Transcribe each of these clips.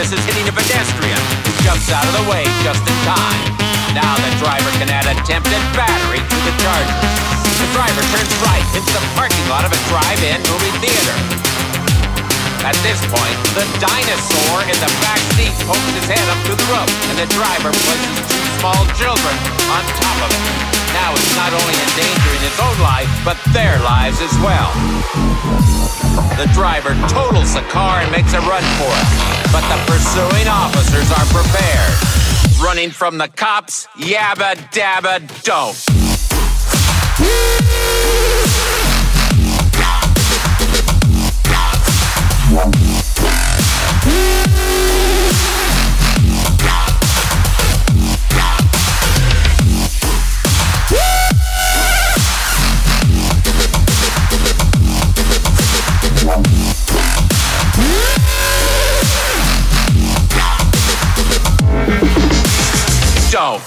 misses hitting a pedestrian who jumps out of the way just in time. Now the driver can add attempted battery to the charges. The driver turns right into the parking lot of a drive-in movie theater. At this point, the dinosaur in the back seat pokes his head up through the roof, and the driver places two small children on top of it. Now it's not only endangering his own life, but their lives as well. The driver totals the car and makes a run for it, but the pursuing officers are prepared. Running from the cops, yabba dabba don't.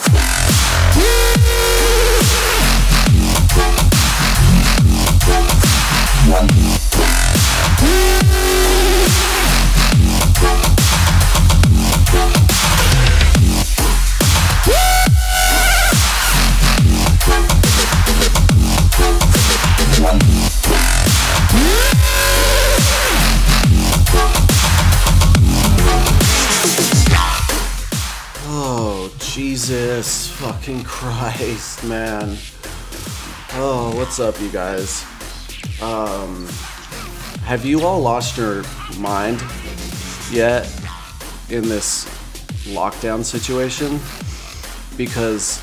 Don't. Fucking Christ, man. Oh, what's up, you guys? Um, have you all lost your mind yet in this lockdown situation? Because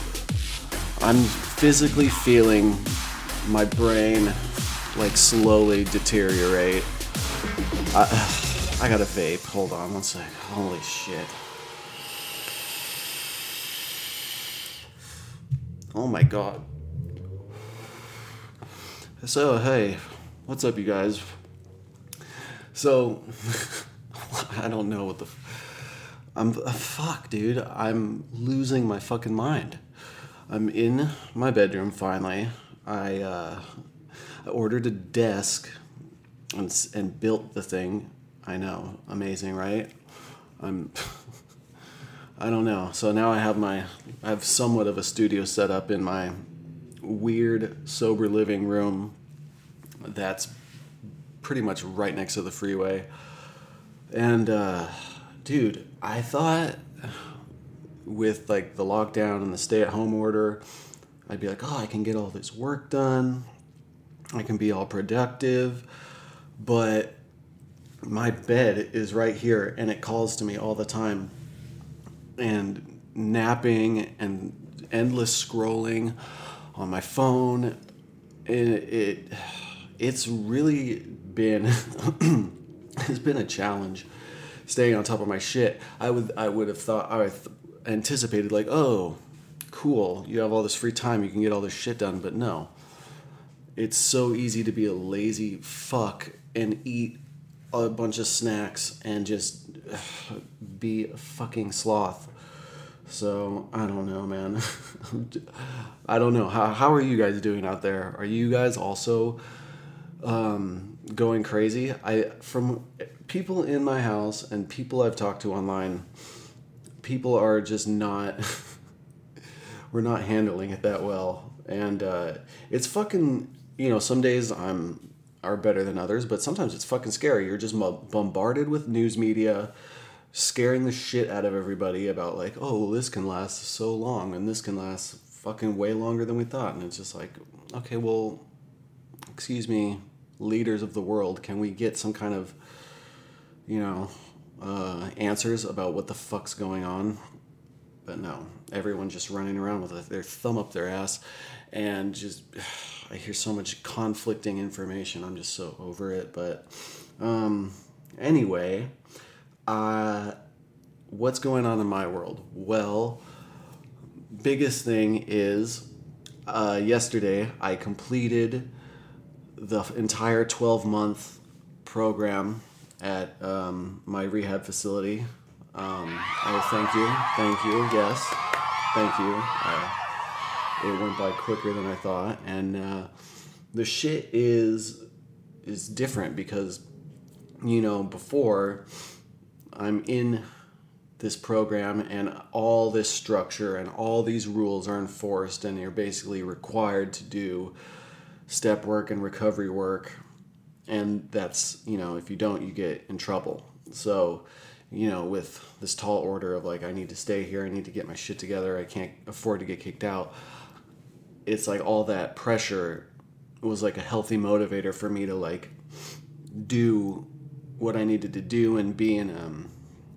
I'm physically feeling my brain like slowly deteriorate. I, I got a vape. Hold on one sec. Holy shit. Oh my god. So, hey, what's up, you guys? So, I don't know what the. F- I'm. Uh, fuck, dude. I'm losing my fucking mind. I'm in my bedroom finally. I, uh, I ordered a desk and, and built the thing. I know. Amazing, right? I'm. I don't know. So now I have my I have somewhat of a studio set up in my weird sober living room that's pretty much right next to the freeway. And uh dude, I thought with like the lockdown and the stay at home order, I'd be like, "Oh, I can get all this work done. I can be all productive." But my bed is right here and it calls to me all the time and napping and endless scrolling on my phone. It, it it's really been it's been a challenge staying on top of my shit. I would i would have thought i anticipated like oh cool you have all this free time you can get all this shit done but no. It's so easy to be a lazy fuck and eat a bunch of snacks and just be a fucking sloth. So I don't know, man. I don't know. How, how are you guys doing out there? Are you guys also um, going crazy? I from people in my house and people I've talked to online, people are just not. we're not handling it that well, and uh, it's fucking. You know, some days I'm are better than others, but sometimes it's fucking scary. You're just bombarded with news media, scaring the shit out of everybody about like, oh, this can last so long, and this can last fucking way longer than we thought, and it's just like, okay, well, excuse me, leaders of the world, can we get some kind of, you know, uh, answers about what the fuck's going on? But no, everyone's just running around with their thumb up their ass, and just I hear so much conflicting information. I'm just so over it. But um, anyway, uh, what's going on in my world? Well, biggest thing is uh, yesterday I completed the entire 12 month program at um, my rehab facility. Um, I thank you, thank you, yes, thank you. I, it went by quicker than I thought, and uh, the shit is is different because you know, before I'm in this program and all this structure and all these rules are enforced and you're basically required to do step work and recovery work. And that's you know if you don't you get in trouble. So you know with this tall order of like i need to stay here i need to get my shit together i can't afford to get kicked out it's like all that pressure was like a healthy motivator for me to like do what i needed to do and be in um,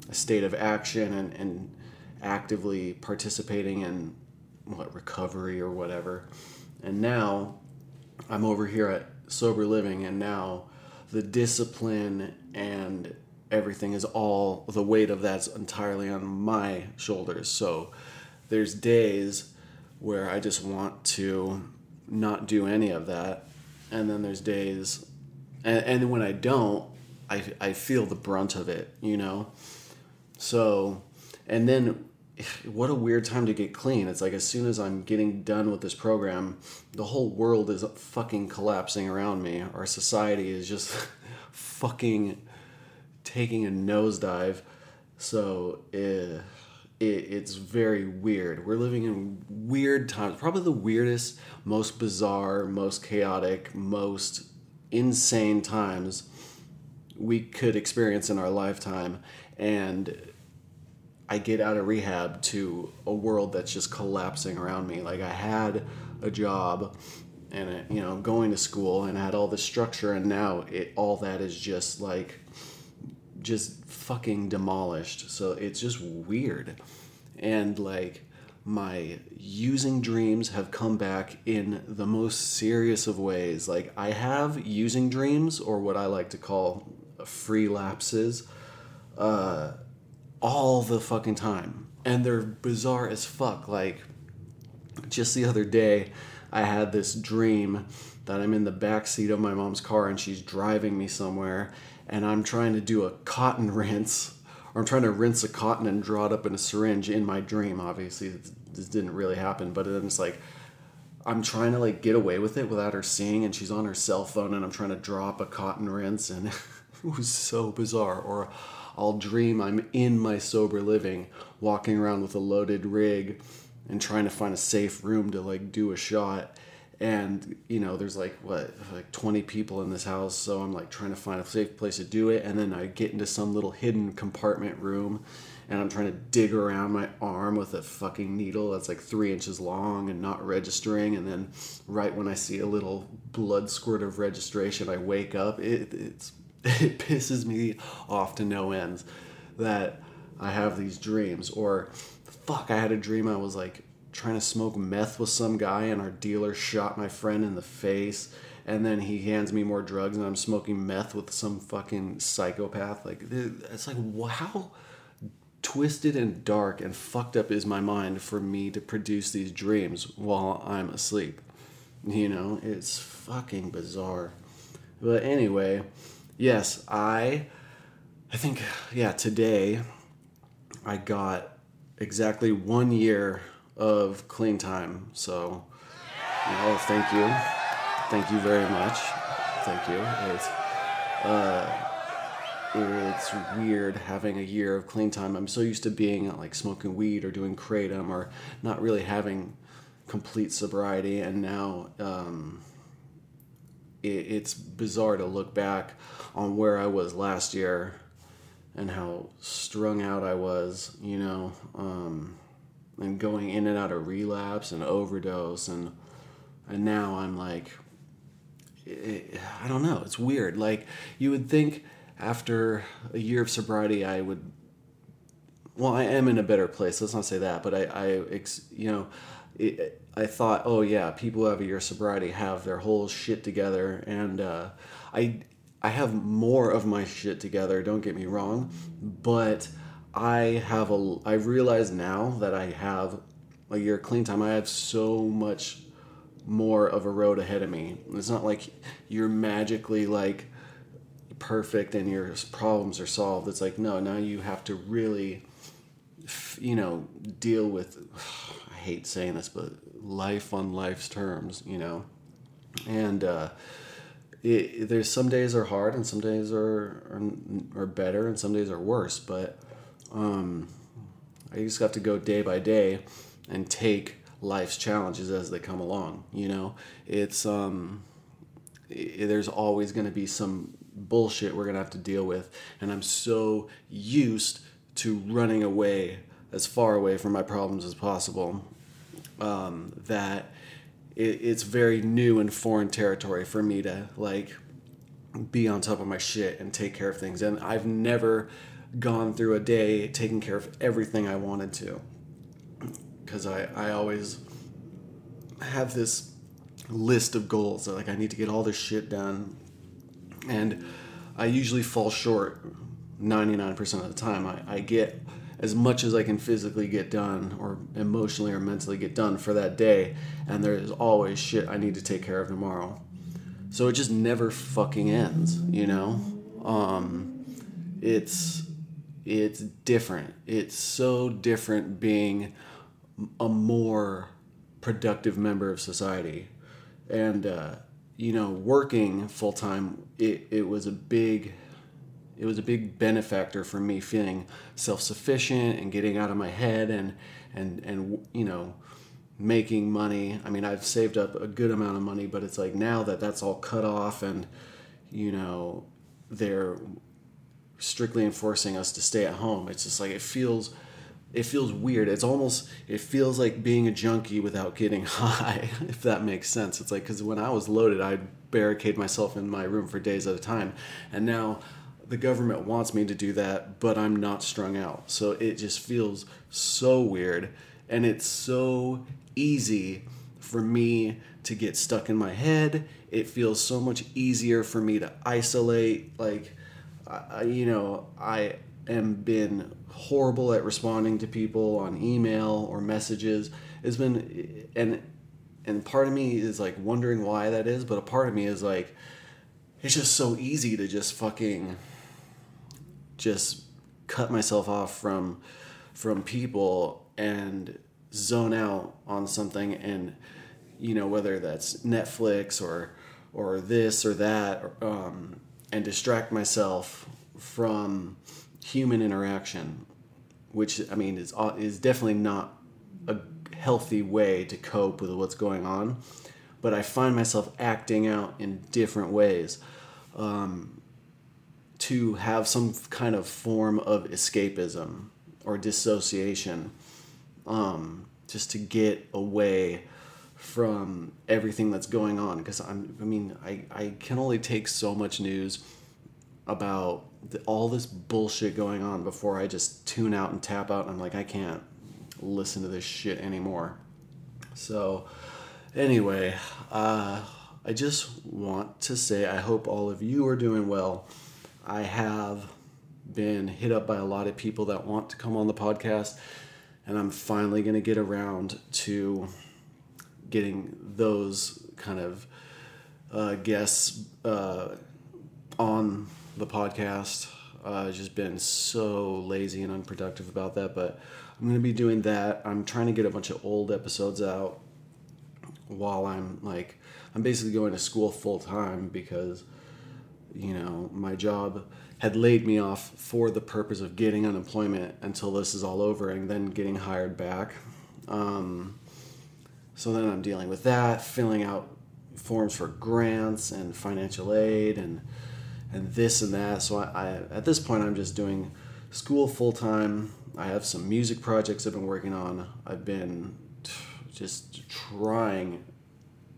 a state of action and, and actively participating in what recovery or whatever. And now i'm over here at sober living and now the discipline and everything is all the weight of that's entirely on my shoulders. So there's days where i just want to not do any of that and then there's days and, and when i don't I, I feel the brunt of it you know so and then what a weird time to get clean. It's like as soon as I'm getting done with this program, the whole world is fucking collapsing around me. Our society is just fucking taking a nosedive. So it, it, it's very weird. We're living in weird times. Probably the weirdest, most bizarre, most chaotic, most insane times we could experience in our lifetime. And I get out of rehab to a world that's just collapsing around me. Like I had a job and uh, you know going to school and had all this structure and now it all that is just like just fucking demolished. So it's just weird. And like my using dreams have come back in the most serious of ways. Like I have using dreams or what I like to call free lapses. Uh all the fucking time. And they're bizarre as fuck. Like, just the other day, I had this dream that I'm in the back seat of my mom's car and she's driving me somewhere, and I'm trying to do a cotton rinse, or I'm trying to rinse a cotton and draw it up in a syringe in my dream. Obviously, this didn't really happen, but then it's like I'm trying to like get away with it without her seeing, and she's on her cell phone, and I'm trying to drop a cotton rinse, and it was so bizarre. Or I'll dream I'm in my sober living, walking around with a loaded rig and trying to find a safe room to like do a shot. And you know, there's like what, like 20 people in this house, so I'm like trying to find a safe place to do it. And then I get into some little hidden compartment room and I'm trying to dig around my arm with a fucking needle that's like three inches long and not registering. And then, right when I see a little blood squirt of registration, I wake up. It, it's it pisses me off to no ends that I have these dreams. Or, fuck, I had a dream I was like trying to smoke meth with some guy, and our dealer shot my friend in the face. And then he hands me more drugs, and I'm smoking meth with some fucking psychopath. Like, it's like, how twisted and dark and fucked up is my mind for me to produce these dreams while I'm asleep? You know, it's fucking bizarre. But anyway, yes, I I think yeah, today I got exactly one year of clean time. So you know, thank you. Thank you very much. Thank you. It's uh it's weird having a year of clean time. I'm so used to being like smoking weed or doing kratom or not really having complete sobriety and now um, it, it's bizarre to look back on where I was last year and how strung out I was, you know, um, and going in and out of relapse and overdose, and and now I'm like, I don't know, it's weird. Like you would think after a year of sobriety, I would. Well, I am in a better place. Let's not say that, but I, I you know, it, I thought, oh yeah, people who have a year of sobriety have their whole shit together, and uh, I I have more of my shit together. Don't get me wrong, but I have a I realize now that I have a year clean time. I have so much more of a road ahead of me. It's not like you're magically like perfect and your problems are solved. It's like no, now you have to really, you know, deal with. I hate saying this, but life on life's terms, you know. And uh, it, there's some days are hard and some days are, are are better and some days are worse. But um, I just have to go day by day and take life's challenges as they come along. You know, it's um, it, there's always going to be some bullshit we're going to have to deal with, and I'm so used to running away as far away from my problems as possible um, that it, it's very new and foreign territory for me to like be on top of my shit and take care of things. And I've never gone through a day taking care of everything I wanted to because I, I always have this list of goals like I need to get all this shit done and I usually fall short 99% of the time. I, I get as much as I can physically get done or emotionally or mentally get done for that day, and there's always shit I need to take care of tomorrow. So it just never fucking ends, you know? Um, it's it's different. It's so different being a more productive member of society. And uh, you know, working full time, it, it was a big it was a big benefactor for me feeling self-sufficient and getting out of my head and and and you know making money i mean i've saved up a good amount of money but it's like now that that's all cut off and you know they're strictly enforcing us to stay at home it's just like it feels it feels weird it's almost it feels like being a junkie without getting high if that makes sense it's like because when i was loaded i'd barricade myself in my room for days at a time and now the government wants me to do that, but I'm not strung out. So it just feels so weird. And it's so easy for me to get stuck in my head. It feels so much easier for me to isolate. Like, I, you know, I am been horrible at responding to people on email or messages. It's been, and, and part of me is like wondering why that is, but a part of me is like, it's just so easy to just fucking just cut myself off from from people and zone out on something and you know whether that's Netflix or or this or that or, um, and distract myself from human interaction which I mean is is definitely not a healthy way to cope with what's going on but I find myself acting out in different ways um, to have some kind of form of escapism or dissociation, um, just to get away from everything that's going on. Because I'm, I mean, I, I can only take so much news about the, all this bullshit going on before I just tune out and tap out. And I'm like, I can't listen to this shit anymore. So, anyway, uh, I just want to say I hope all of you are doing well. I have been hit up by a lot of people that want to come on the podcast, and I'm finally going to get around to getting those kind of uh, guests uh, on the podcast. Uh, just been so lazy and unproductive about that, but I'm going to be doing that. I'm trying to get a bunch of old episodes out while I'm like, I'm basically going to school full time because you know, my job had laid me off for the purpose of getting unemployment until this is all over and then getting hired back. Um, so then I'm dealing with that, filling out forms for grants and financial aid and and this and that. So I, I at this point I'm just doing school full time. I have some music projects I've been working on. I've been just trying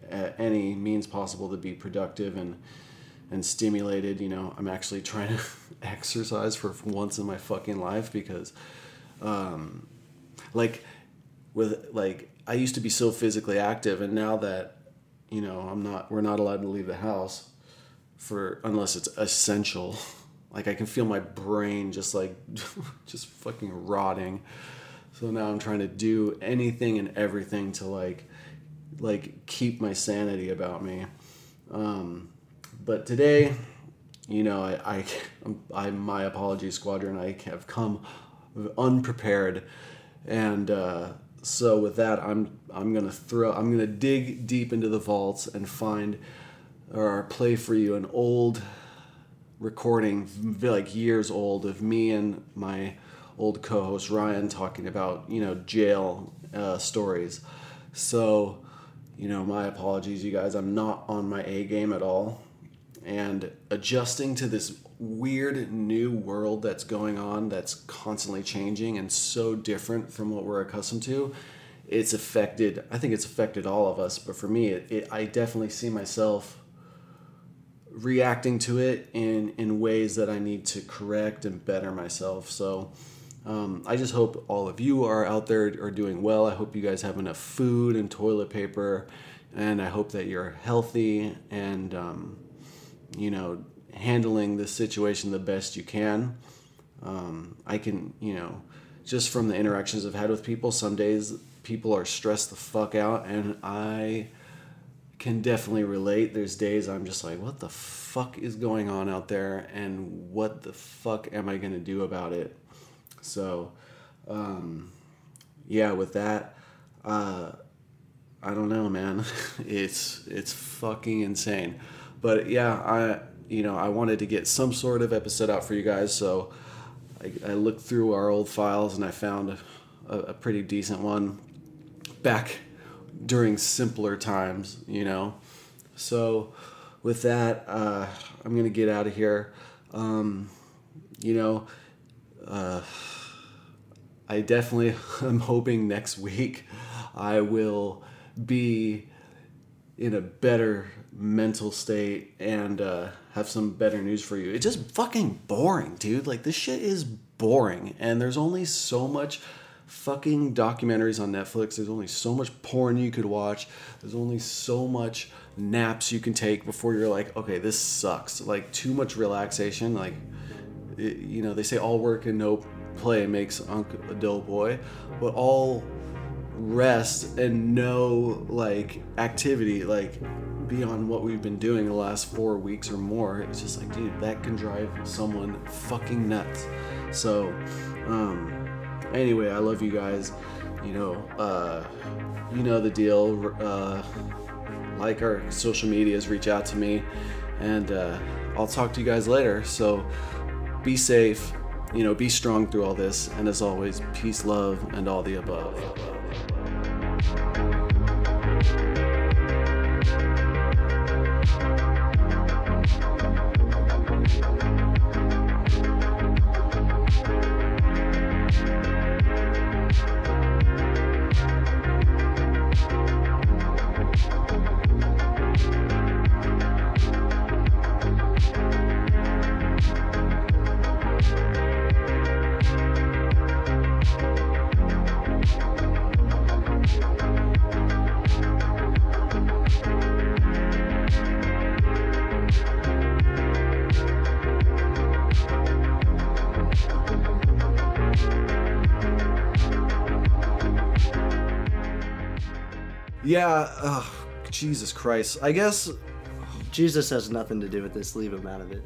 at any means possible to be productive and and stimulated. You know, I'm actually trying to exercise for once in my fucking life because, um, like, with like I used to be so physically active, and now that you know I'm not, we're not allowed to leave the house for unless it's essential. Like I can feel my brain just like just fucking rotting. So now I'm trying to do anything and everything to like like keep my sanity about me. Um, but today, you know, I, I, I my apologies, Squadron. I have come unprepared, and uh, so with that, I'm I'm gonna throw I'm gonna dig deep into the vaults and find or play for you an old recording, like years old, of me and my old co-host Ryan talking about you know jail uh, stories. So, you know, my apologies, you guys. I'm not on my A game at all, and adjusting to this weird new world that's going on, that's constantly changing and so different from what we're accustomed to. It's affected. I think it's affected all of us, but for me, it, it I definitely see myself reacting to it in in ways that I need to correct and better myself. So um, I just hope all of you are out there are doing well. I hope you guys have enough food and toilet paper, and I hope that you're healthy and um, you know handling the situation the best you can. Um, I can you know just from the interactions I've had with people, some days people are stressed the fuck out, and I can definitely relate. There's days I'm just like, what the fuck is going on out there, and what the fuck am I gonna do about it? So, um, yeah, with that, uh, I don't know, man. it's it's fucking insane. But yeah, I you know I wanted to get some sort of episode out for you guys, so I, I looked through our old files and I found a, a pretty decent one back during simpler times, you know. So, with that, uh, I'm gonna get out of here. Um, you know, uh, I definitely am hoping next week I will be in a better mental state and uh, have some better news for you. It's just fucking boring, dude. Like this shit is boring, and there's only so much fucking documentaries on Netflix. There's only so much porn you could watch. There's only so much naps you can take before you're like, okay, this sucks. Like too much relaxation. Like, it, you know, they say all work and no play makes Unc a dull boy, but all rest and no like activity, like beyond what we've been doing the last four weeks or more, it's just like, dude, that can drive someone fucking nuts. So, um, anyway, I love you guys. You know, uh, you know the deal. Uh, like our social medias, reach out to me, and uh, I'll talk to you guys later. So be safe, you know, be strong through all this, and as always, peace, love, and all the above. Christ. I guess Jesus has nothing to do with this. Leave him out of it.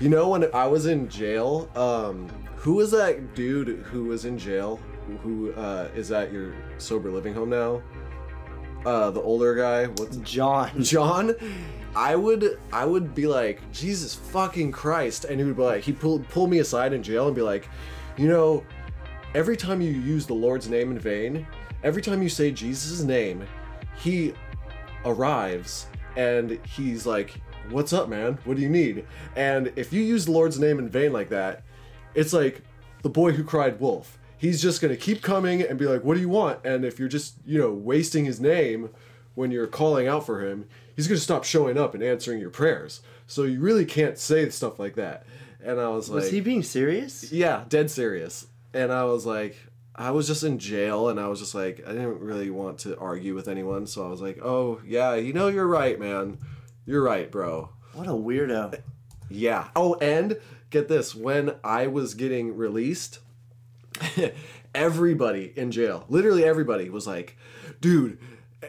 you know when I was in jail, um, who was that dude who was in jail? Who uh, is at your sober living home now? Uh, the older guy. What's John. John? I would I would be like Jesus fucking Christ, and he would be like he pull pull me aside in jail and be like, you know, every time you use the Lord's name in vain, every time you say Jesus' name, he arrives and he's like, What's up, man? What do you need? And if you use the Lord's name in vain like that, it's like the boy who cried wolf. He's just gonna keep coming and be like, What do you want? And if you're just, you know, wasting his name when you're calling out for him, he's gonna stop showing up and answering your prayers. So you really can't say stuff like that. And I was like, Was he being serious? yeah, dead serious. And I was like, I was just in jail and I was just like, I didn't really want to argue with anyone. So I was like, oh, yeah, you know, you're right, man. You're right, bro. What a weirdo. Yeah. Oh, and get this when I was getting released, everybody in jail, literally everybody, was like, dude,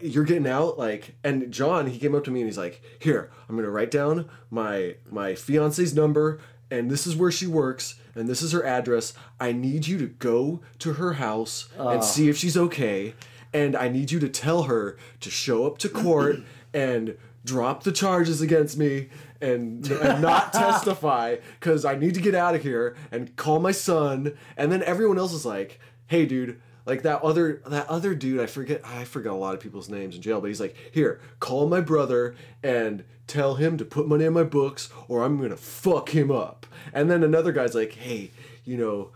you're getting out like and john he came up to me and he's like here i'm gonna write down my my fiance's number and this is where she works and this is her address i need you to go to her house and ah. see if she's okay and i need you to tell her to show up to court and drop the charges against me and, and not testify because I need to get out of here and call my son. And then everyone else is like, hey, dude. Like that other that other dude, I forget I forgot a lot of people's names in jail, but he's like, here, call my brother and tell him to put money in my books or I'm gonna fuck him up. And then another guy's like, hey, you know,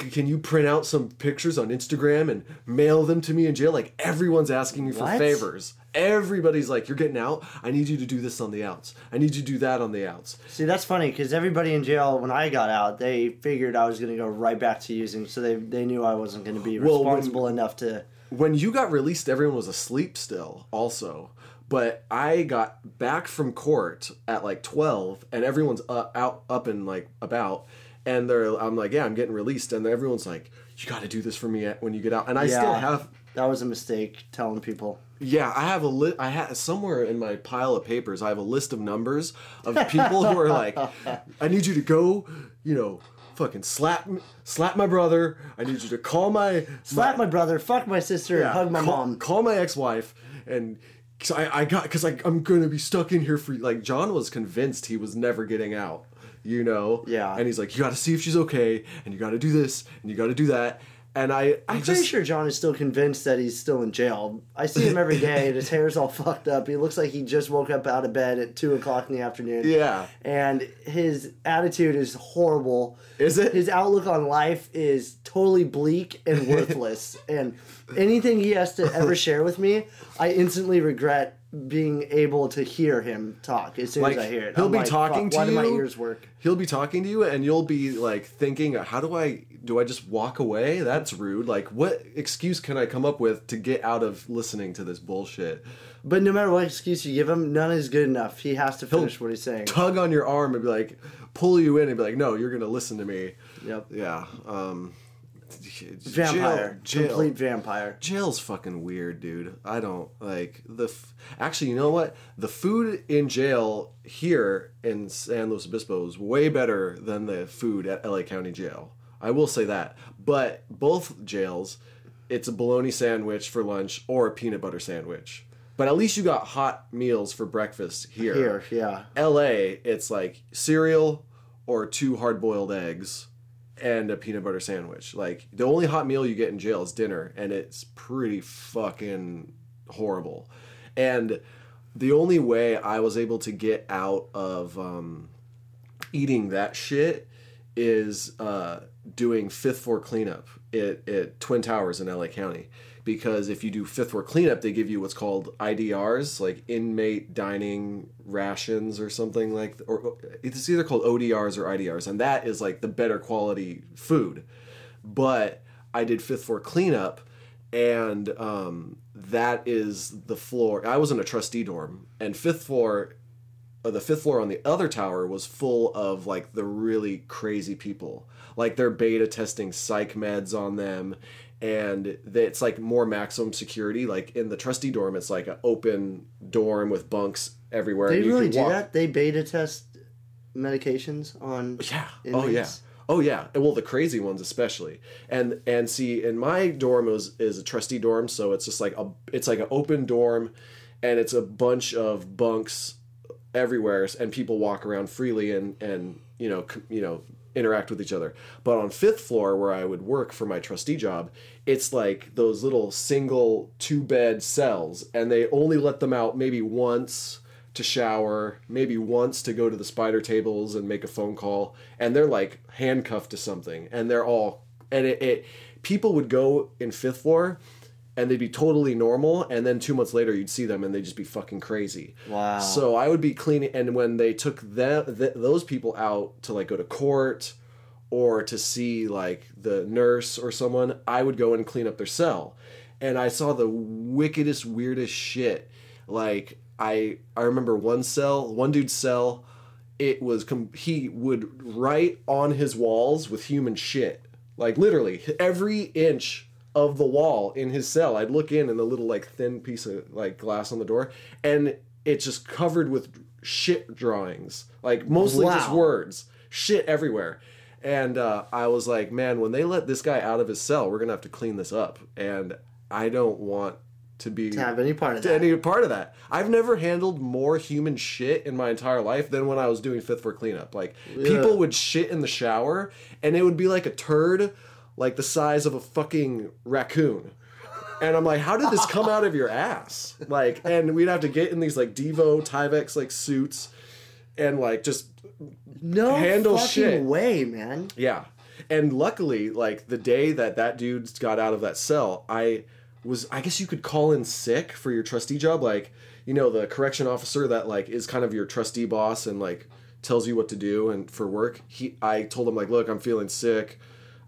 c- can you print out some pictures on Instagram and mail them to me in jail? Like everyone's asking me for What? favors. Everybody's like, you're getting out. I need you to do this on the outs. I need you to do that on the outs. See, that's funny because everybody in jail, when I got out, they figured I was going to go right back to using, so they they knew I wasn't going to be Well, when- responsible enough to. when you got released, everyone was asleep still, also. But I got back from court at like twelve, and everyone's uh, out, up and like about, and they're. I'm like, yeah, I'm getting released, and everyone's like, you got to do this for me when you get out, and I still have. That was a mistake telling people. Yeah, I have a li- I have somewhere in my pile of papers. I have a list of numbers of people who are like, I need you to go, you know, fucking slap slap my brother. I need you to call my Slap my brother, fuck my sister, and hug my call, mom. Call my ex-wife and. Cause I, I got because I'm gonna be stuck in here for like John was convinced he was never getting out, you know. Yeah. And he's like, you got to see if she's okay, and you got to do this, and you got to do that, and I I I'm just pretty sure John is still convinced that he's still in jail. I see him every day, and his hair's all fucked up. He looks like he just woke up out of bed at two o'clock in the afternoon. Yeah. and his attitude is horrible. Is it? His outlook on life is totally bleak and worthless. and anything he has to ever share with me, I instantly regret being able to hear him talk as soon like as I hear it. he'll I'm be like, talking to why you. do my ears work? He'll be talking to you, and you'll be like thinking, "How do I? Do I just walk away? That's rude. Like, what excuse can I come up with to get out of listening to this bullshit?" But no matter what excuse you give him, none is good enough. He has to finish what he's saying. Tug on your arm and be like, pull you in and be like, "No, you're gonna listen to me." Yep. Yeah. Um, Vampire. Jail, jail, Complete vampire. Jail's fucking weird, dude. I don't like the. F- Actually, you know what? The food in jail here in San Luis Obispo is way better than the food at LA County Jail. I will say that. But both jails, it's a bologna sandwich for lunch or a peanut butter sandwich. But at least you got hot meals for breakfast here. Here, yeah. LA, it's like cereal or two hard boiled eggs and a peanut butter sandwich. Like the only hot meal you get in jail is dinner, and it's pretty fucking horrible. And the only way I was able to get out of um, eating that shit is uh, doing fifth floor cleanup at, at Twin Towers in LA County. Because if you do fifth floor cleanup, they give you what's called IDRs, like inmate dining rations or something like, or it's either called ODRs or IDRs, and that is like the better quality food. But I did fifth floor cleanup, and um, that is the floor. I was in a trustee dorm, and fifth floor uh, the fifth floor on the other tower was full of like the really crazy people. Like they're beta testing psych meds on them, and it's like more maximum security. Like in the trustee dorm, it's like an open dorm with bunks everywhere. They really do walk- that? They beta test medications on oh, Yeah. Oh yeah. Oh yeah. And, Well, the crazy ones especially. And and see, in my dorm is is a trustee dorm, so it's just like a it's like an open dorm, and it's a bunch of bunks everywhere, and people walk around freely and and you know you know interact with each other. But on fifth floor, where I would work for my trustee job, it's like those little single two bed cells, and they only let them out maybe once to shower, maybe once to go to the spider tables and make a phone call, and they're like handcuffed to something, and they're all and it, it people would go in fifth floor and they'd be totally normal and then two months later you'd see them and they'd just be fucking crazy. Wow. so i would be cleaning and when they took them, th- those people out to like go to court or to see like the nurse or someone i would go and clean up their cell. And i saw the wickedest weirdest shit. Like i i remember one cell one dude's cell it was com- he would write on his walls with human shit. Like literally every inch of the wall in his cell. I'd look in and the little like thin piece of like glass on the door and it's just covered with shit drawings. Like mostly just words. Shit everywhere. And uh, i was like man when they let this guy out of his cell we're gonna have to clean this up. And i don't want to be To have any part of to that. any part of that. I've never handled more human shit in my entire life than when I was doing fifth floor cleanup. Like people would shit in the shower, and it would be like a turd, like the size of a fucking raccoon. And I'm like, how did this come out of your ass? Like, and we'd have to get in these like Devo Tyveks like suits, and like just no handle fucking shit. way, man. yeah. And luckily, like the day that that dude got out of that cell, I was, I guess you could call in sick for your trustee job. Like, you know, the correction officer that like is kind of your trustee boss and like tells you what to do and for work. He, I told him like, look, I'm feeling sick.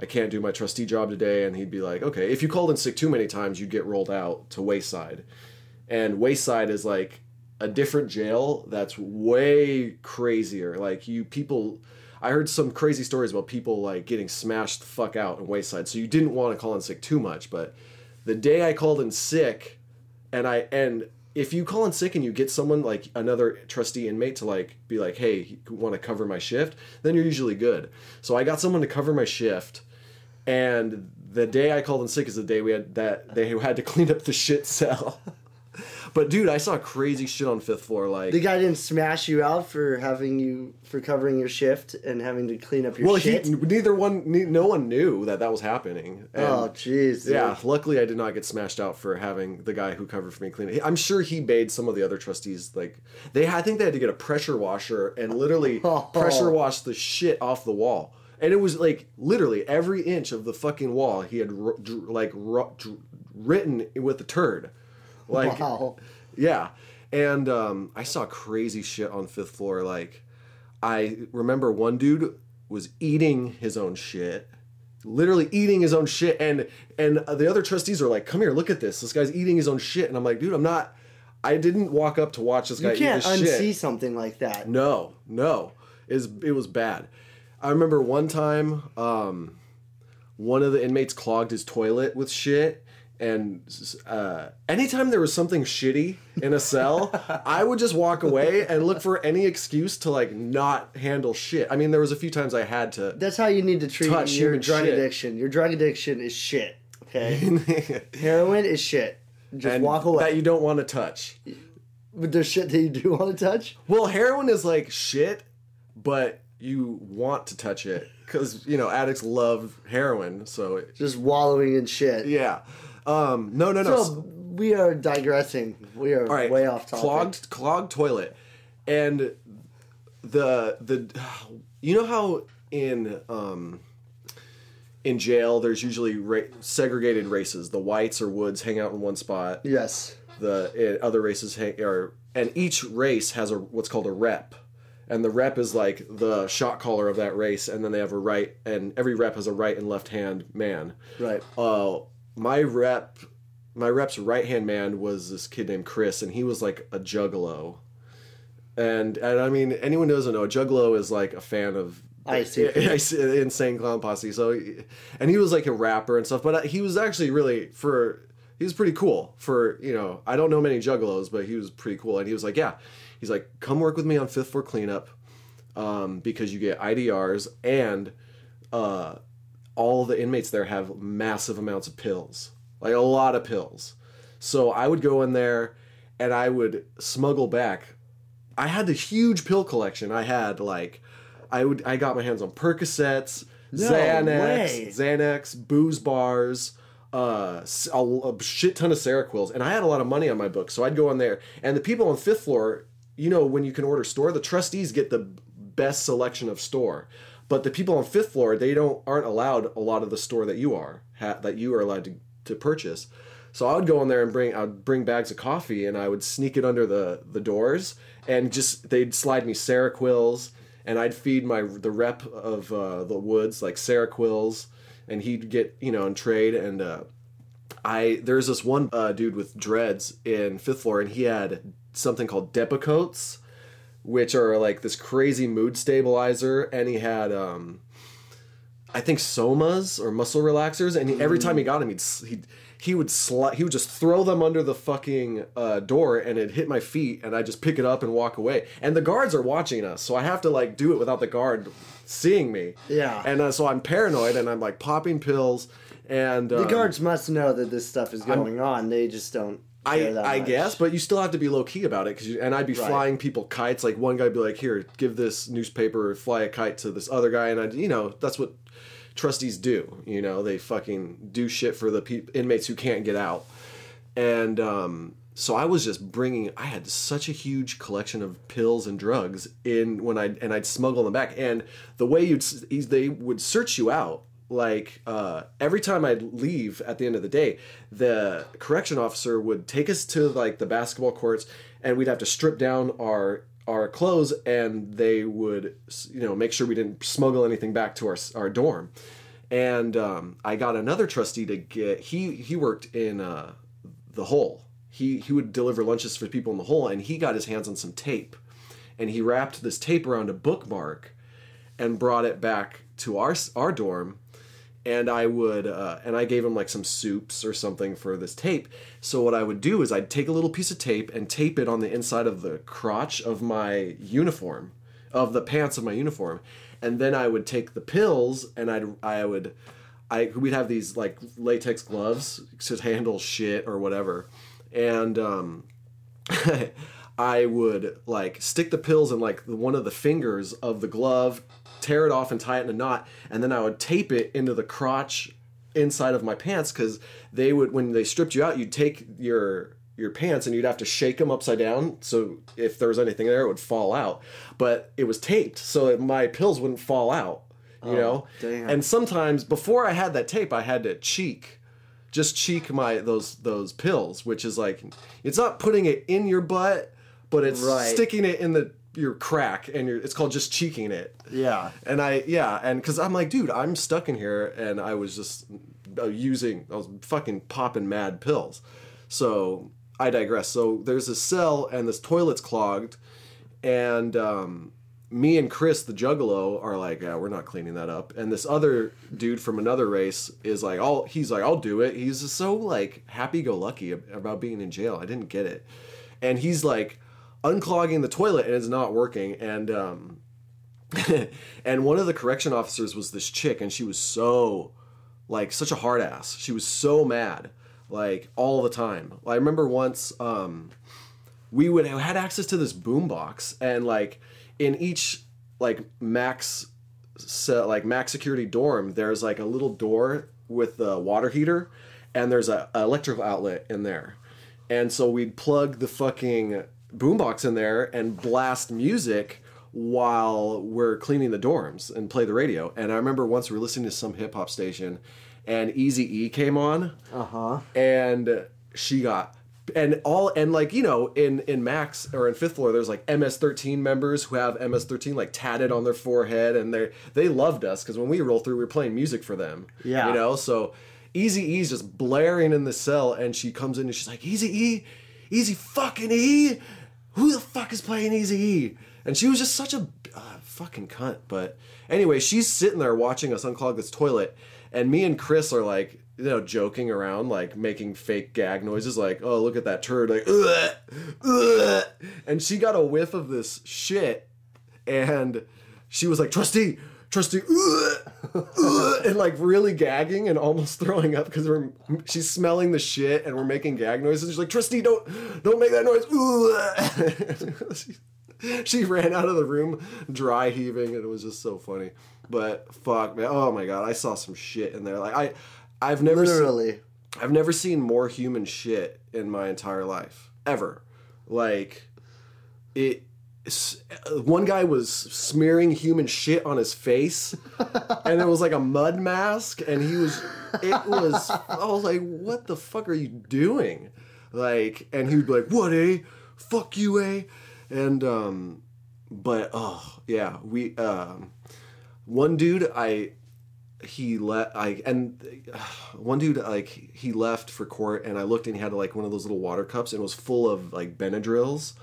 I can't do my trustee job today. And he'd be like, okay. If you called in sick too many times, you'd get rolled out to Wayside. And Wayside is like a different jail that's way crazier. Like you people I heard some crazy stories about people like getting smashed the fuck out in Wayside. So you didn't want to call in sick too much, but the day I called in sick and I and if you call in sick and you get someone like another trustee inmate to like be like, "Hey, you want to cover my shift?" then you're usually good. So I got someone to cover my shift and the day I called in sick is the day we had that they had to clean up the shit cell. but dude, I saw crazy shit on fifth floor. Like, The guy didn't smash you out for having you for covering your shift and having to clean up your well, he, shit. neither one, ne- no one knew that that was happening. Oh, and, oh, jeez. yeah. Luckily, I did not get smashed out for having the guy who covered for me clean it. I'm sure he bade some of the other trustees like they. I think they had to get a pressure washer and literally Oh. pressure wash the shit off the wall. And it was like literally every inch of the fucking wall he had r- dr- like written with a turd. Like, Wow. yeah. And um, I saw crazy shit on fifth floor. Like, I remember one dude was eating his own shit, literally eating his own shit, and and the other trustees are like, "Come here, look at this. This guy's eating his own shit." And I'm like, "Dude, I'm not. I didn't walk up to watch this guy You can't unsee shit." something like that. No, no, is it was bad. I remember one time, um, one of the inmates clogged his toilet with shit, and uh, anytime there was something shitty in a cell, I would just walk away and look for any excuse to like not handle shit. I mean, there was a few times I had to. That's how you need to treat Touch your drug shit. addiction. Your drug addiction is shit. Okay, heroin is shit. Just and walk away. That you don't want to touch. But there's shit that you do want to touch. Well, heroin is like shit, but you want to touch it because you know addicts love heroin. So it, Just wallowing in shit. yeah, um, no, no, no. So we are digressing. We are All right, way off topic. Clogged, clogged toilet, and the the, you know how in um, in jail there's usually ra- segregated races. The whites or woods hang out in one spot. Yes. The uh, other races hang are, and each race has a what's called a rep. And the rep is like the shot caller of that race, and then they have a right, and every rep has a right and left hand man Right. uh, my rep, my rep's right hand man was this kid named Chris, and he was like a juggalo. And and I mean, anyone who doesn't know, a juggalo is like a fan of I see. insane clown posse. So, and he was like a rapper and stuff, but he was actually really for. He was pretty cool for you know. I don't know many juggalos, but he was pretty cool, and he was like, yeah, he's like, come work with me on fifth floor cleanup, um, because you get IDRs and uh, all the inmates there have massive amounts of pills, like a lot of pills. So I would go in there and I would smuggle back. I had this huge pill collection. I had like, I would I got my hands on Percocets, No Xanax, way. Xanax, booze bars, uh, a, a shit ton of Seroquels, and I had a lot of money on my book. So I'd go in there, and the people on fifth floor, you know, when you can order store, the trustees get the best selection of store. But the people on fifth floor, they don't aren't allowed a lot of the store that you are ha, that you are allowed to, to purchase. So I would go in there and bring I'd bring bags of coffee and I would sneak it under the the doors and just they'd slide me Seroquels and I'd feed my the rep of uh, the woods like Seroquels and he'd get you know and trade and uh, I there's this one uh, dude with dreads in fifth floor and he had something called Depakotes which are like this crazy mood stabilizer and he had um I think somas or muscle relaxers, and he, every time he got him, he'd he'd he would sli- he would just throw them under the fucking uh, door, and it hit my feet, and I just pick it up and walk away. And the guards are watching us, so I have to like do it without the guard seeing me. Yeah. And uh, so I'm paranoid, and I'm like popping pills, and uh, The guards must know that this stuff is going on. They just don't I, I much. guess, but you still have to be low key about it because you, and I'd be Right. flying people kites. Like one guy'd be like, "Here, give this newspaper, fly a kite to this other guy," and I, you know, that's what trustees do. You know, they fucking do shit for the peop inmates who can't get out, and um, so I was just bringing. I had such a huge collection of pills and drugs in when I and I'd smuggle them back, and the way you'd they would search you out like uh, every time I'd leave at the end of the day, the correction officer would take us to like the basketball courts, and we'd have to strip down our our clothes, and they would you know make sure we didn't smuggle anything back to our our dorm. And um, I got another trustee to get he he worked in uh, the hole. He he would deliver lunches for people in the hole, and he got his hands on some tape, and he wrapped this tape around a bookmark, and brought it back to our our dorm and I would uh, and I gave him like some soups or something for this tape. So what I would do is I'd take a little piece of tape and tape it on the inside of the crotch of my uniform, of the pants of my uniform, and then I would take the pills and I'd I would I we'd have these like latex gloves to handle shit or whatever, and um, I would like stick the pills in like one of the fingers of the glove, tear it off and tie it in a knot, and then I would tape it into the crotch inside of my pants because they would when they stripped you out, you'd take your your pants and you'd have to shake them upside down so if there was anything there it would fall out but it was taped so my pills wouldn't fall out you oh, know damn. and sometimes before i had that tape i had to cheek just cheek my those those pills, which is like it's not putting it in your butt, but it's Right. sticking it in the your crack, and you're, it's called just cheeking it. Yeah. And I yeah, and because I'm like, dude, I'm stuck in here, and I was just uh, using, I was fucking popping mad pills. So I digress. So there's this cell, and this toilet's clogged, and um, me and Chris, the Juggalo, are like, yeah, we're not cleaning that up. And this other dude from another race is like, I'll, he's like, I'll do it. He's just so like happy-go-lucky about being in jail. I didn't get it, and he's like unclogging the toilet, and it's not working, and um, and one of the correction officers was this chick, and she was so like such a hard ass. She was so mad, like all the time. I remember once um, we would had access to this boombox, and like in each like max so, like max security dorm, there's like a little door with the water heater, and there's a, a electrical outlet in there, and so we'd plug the fucking boombox in there and blast music while we're cleaning the dorms and play the radio. And I remember once we were listening to some hip hop station, and Easy E came on, Uh huh. and she got and all and like you know in in max or in fifth floor there's like ms13 members who have ms13 like tatted on their forehead and they they loved us because when we roll through we are playing music for them Yeah. you know so easy e's just blaring in the cell and she comes in and she's like easy e easy fucking e who the fuck is playing easy e and she was just such a uh, fucking cunt but anyway she's sitting there watching us unclog this toilet and me and chris are like you know joking around like making fake gag noises like oh look at that turd like ugh, ugh. and she got a whiff of this shit and she was like trustee ugh," and like really gagging and almost throwing up because we're she's smelling the shit and we're making gag noises she's like trustee don't don't make that noise Ugh." she ran out of the room dry heaving and it was just so funny but fuck man oh my god i saw some shit in there like i i've never Literally. I've never seen more human shit in my entire life ever. Like it one guy was smearing human shit on his face and it was like a mud mask and he was it was I was like what the fuck are you doing? Like and he would be like what eh? Fuck you eh? And um but oh yeah, we um one dude I he let I and uh, one dude like he left for court and I looked and he had like one of those little water cups and it was full of like Benadryls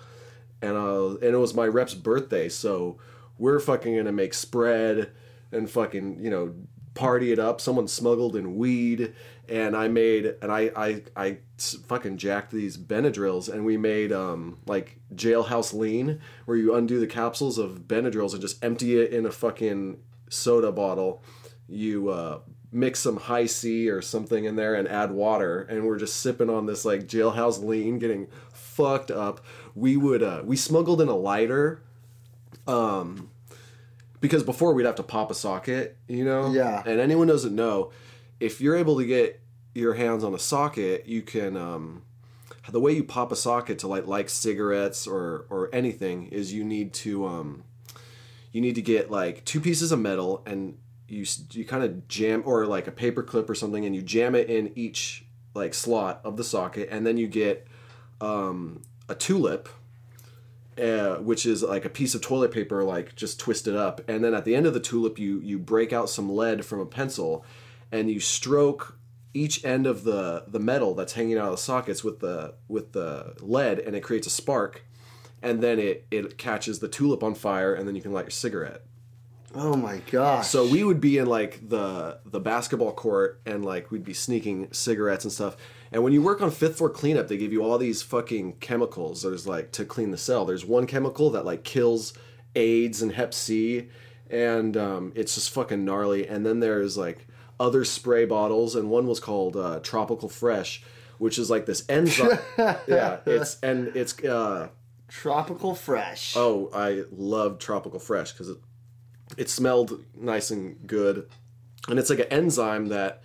and uh and it was my rep's birthday so we're fucking gonna make spread and fucking you know party it up. Someone smuggled in weed and I made and I I I fucking jacked these Benadryls and we made um like jailhouse lean where you undo the capsules of Benadryls and just empty it in a fucking soda bottle. You uh, mix some Hi-C or something in there and add water, and we're just sipping on this like jailhouse lean, getting fucked up. We would uh, we smuggled in a lighter, um, because before we'd have to pop a socket, you know. Yeah. And anyone doesn't know, if you're able to get your hands on a socket, you can. Um, the way you pop a socket to like like cigarettes or or anything is you need to um, you need to get like two pieces of metal and you you kind of jam or like a paper clip or something and you jam it in each like slot of the socket and then you get um, a tulip uh, which is like a piece of toilet paper like just twisted up and then at the end of the tulip you you break out some lead from a pencil and you stroke each end of the the metal that's hanging out of the sockets with the with the lead and it creates a spark and then it it catches the tulip on fire and then you can light your cigarette Oh my gosh. so we would be in like the the basketball court and like we'd be sneaking cigarettes and stuff. And when you work on fifth floor cleanup, they give you all these fucking chemicals. There's like to clean the cell. There's one chemical that like kills AIDS and Hep C, and um, it's just fucking gnarly. And then there's like other spray bottles, and one was called uh, Tropical Fresh, which is like this enzyme. yeah, it's and it's uh, tropical fresh. Oh, I love Tropical Fresh because it it smelled nice and good, and it's like an enzyme that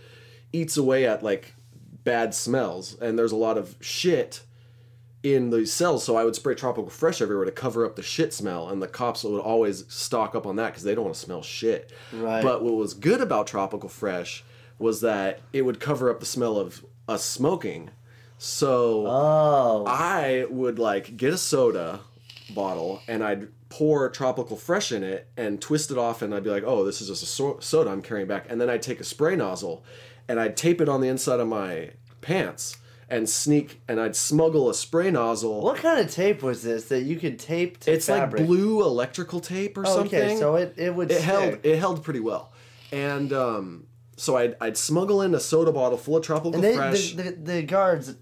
eats away at like bad smells. And there's a lot of shit in these cells, so I would spray Tropical Fresh everywhere to cover up the shit smell, and the cops would always stock up on that because they don't want to smell shit. Right. But what was good about Tropical Fresh was that it would cover up the smell of us smoking. So Oh. I would like get a soda bottle and I'd pour tropical fresh in it and twist it off and I'd be like, "Oh, this is just a so- soda I'm carrying back." And then I'd take a spray nozzle and I'd tape it on the inside of my pants and sneak and I'd smuggle a spray nozzle. What kind of tape was this that you could tape to It's fabric? like blue electrical tape or Oh, something. Okay, so it, it would it stick. held it held pretty well. And um so I'd, I'd smuggle in a soda bottle full of tropical and they, fresh. the, the, the guards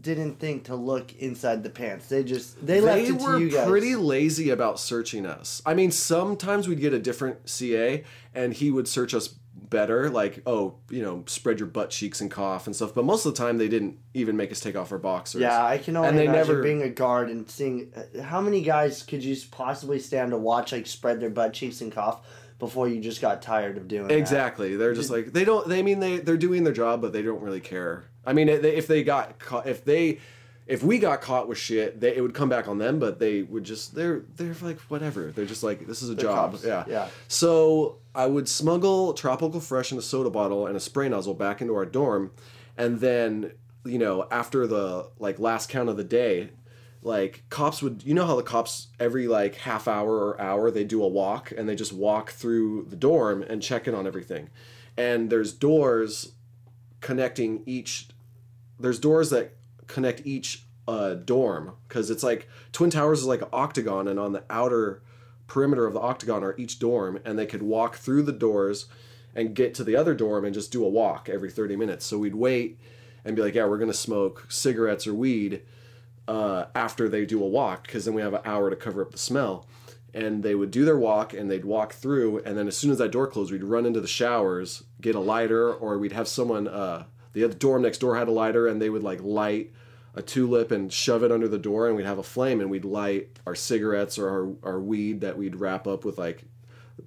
didn't think to look inside the pants. They just they, left they it to you guys. pretty lazy about searching us. I mean, sometimes we'd get a different CA and he would search us better, like, oh, you know, spread your butt cheeks and cough and stuff. But most of the time, they didn't even make us take off our boxers. Yeah, I can only And they imagine never- being a guard and seeing uh, how many guys could you possibly stand to watch like spread their butt cheeks and cough before you just got tired of doing that? Exactly. They're just like they don't. They mean they they're doing their job, but they don't really care. I mean, if they got caught, if they, if we got caught with shit, they, it would come back on them. But they would just they're they're like whatever. They're just like this is a job. cops. Yeah. Yeah. So I would smuggle tropical fresh in a soda bottle and a spray nozzle back into our dorm, and then you know after the like last count of the day. Like cops would, you know how the cops every like half hour or hour they do a walk and they just walk through the dorm and check in on everything, and there's doors connecting each there's doors that connect each uh, dorm because it's like twin towers is like an octagon and on the outer perimeter of the octagon are each dorm and they could walk through the doors and get to the other dorm and just do a walk every 30 minutes. So we'd wait and be like yeah we're gonna smoke cigarettes or weed uh, after they do a walk because then we have an hour to cover up the smell. And they would do their walk and they'd walk through and then as soon as that door closed we'd run into the showers get a lighter or we'd have someone uh, the other dorm next door had a lighter and they would like light a tulip and shove it under the door and we'd have a flame and we'd light our cigarettes or our, our weed that we'd wrap up with like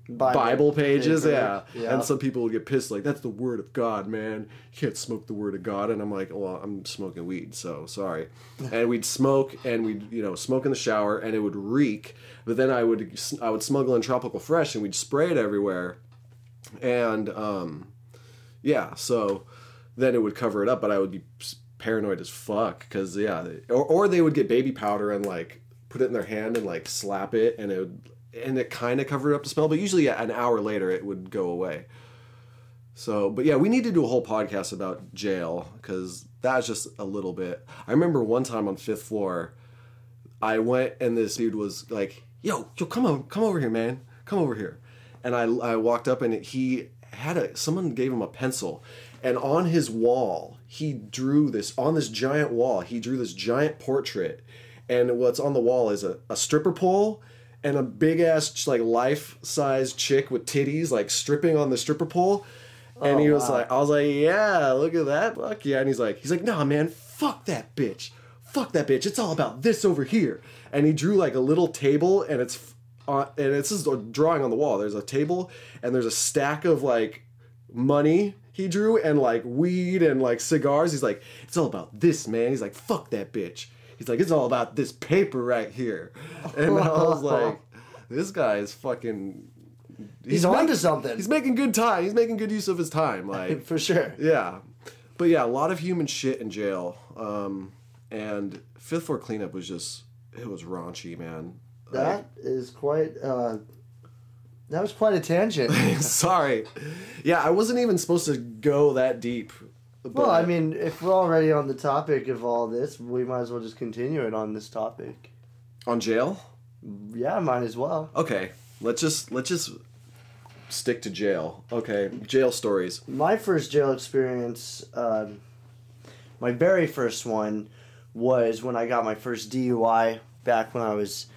Bible, pages, paper. yeah. Yeah. And some people would get pissed, like, that's the word of God, man. You can't smoke the word of God. And I'm like, well, I'm smoking weed, so sorry. and we'd smoke and we'd, you know, smoke in the shower and it would reek. But then I would I would smuggle in tropical fresh and we'd spray it everywhere. And um yeah, so then it would cover it up, but I would be paranoid as fuck because yeah, they- or, or they would get baby powder and like put it in their hand and like slap it, and it would and it kind of covered up the smell, but usually an hour later it would go away. So, but yeah, we need to do a whole podcast about jail because that's just a little bit. I remember one time on fifth floor, I went and this dude was like, "Yo, yo, come on, come over here, man, come over here," and I I walked up and he had a someone gave him a pencil, and on his wall he drew this on this giant wall he drew this giant portrait, and what's on the wall is a, a stripper pole and a big ass like life size chick with titties like stripping on the stripper pole And Oh, he was wow. like, I was like, yeah, look at that, fuck yeah. And he's like, he's like, nah, man, fuck that bitch, fuck that bitch. It's all about this over here. And he drew like a little table, and it's uh, and it's just a drawing on the wall. There's a table, and there's a stack of like money he drew, and like weed and like cigars. He's like, it's all about this, man. He's like, fuck that bitch. He's like, it's all about this paper right here. And I was like, this guy is fucking. He's onto making- something. He's making good time. He's making good use of his time. Like, For sure. yeah. But yeah, a lot of human shit in jail. Um, and fifth floor cleanup was just it was raunchy, man. That is quite. Uh, that was quite a tangent. Sorry. Yeah, I wasn't even supposed to go that deep. But well, I mean, if we're already on the topic of all this, we might as well just continue it on this topic. on jail? Yeah, might as well. Okay. Let's just let's just stick to jail. Okay. Jail stories. My first jail experience, um, my very first one, was when I got my first DUI back when I was.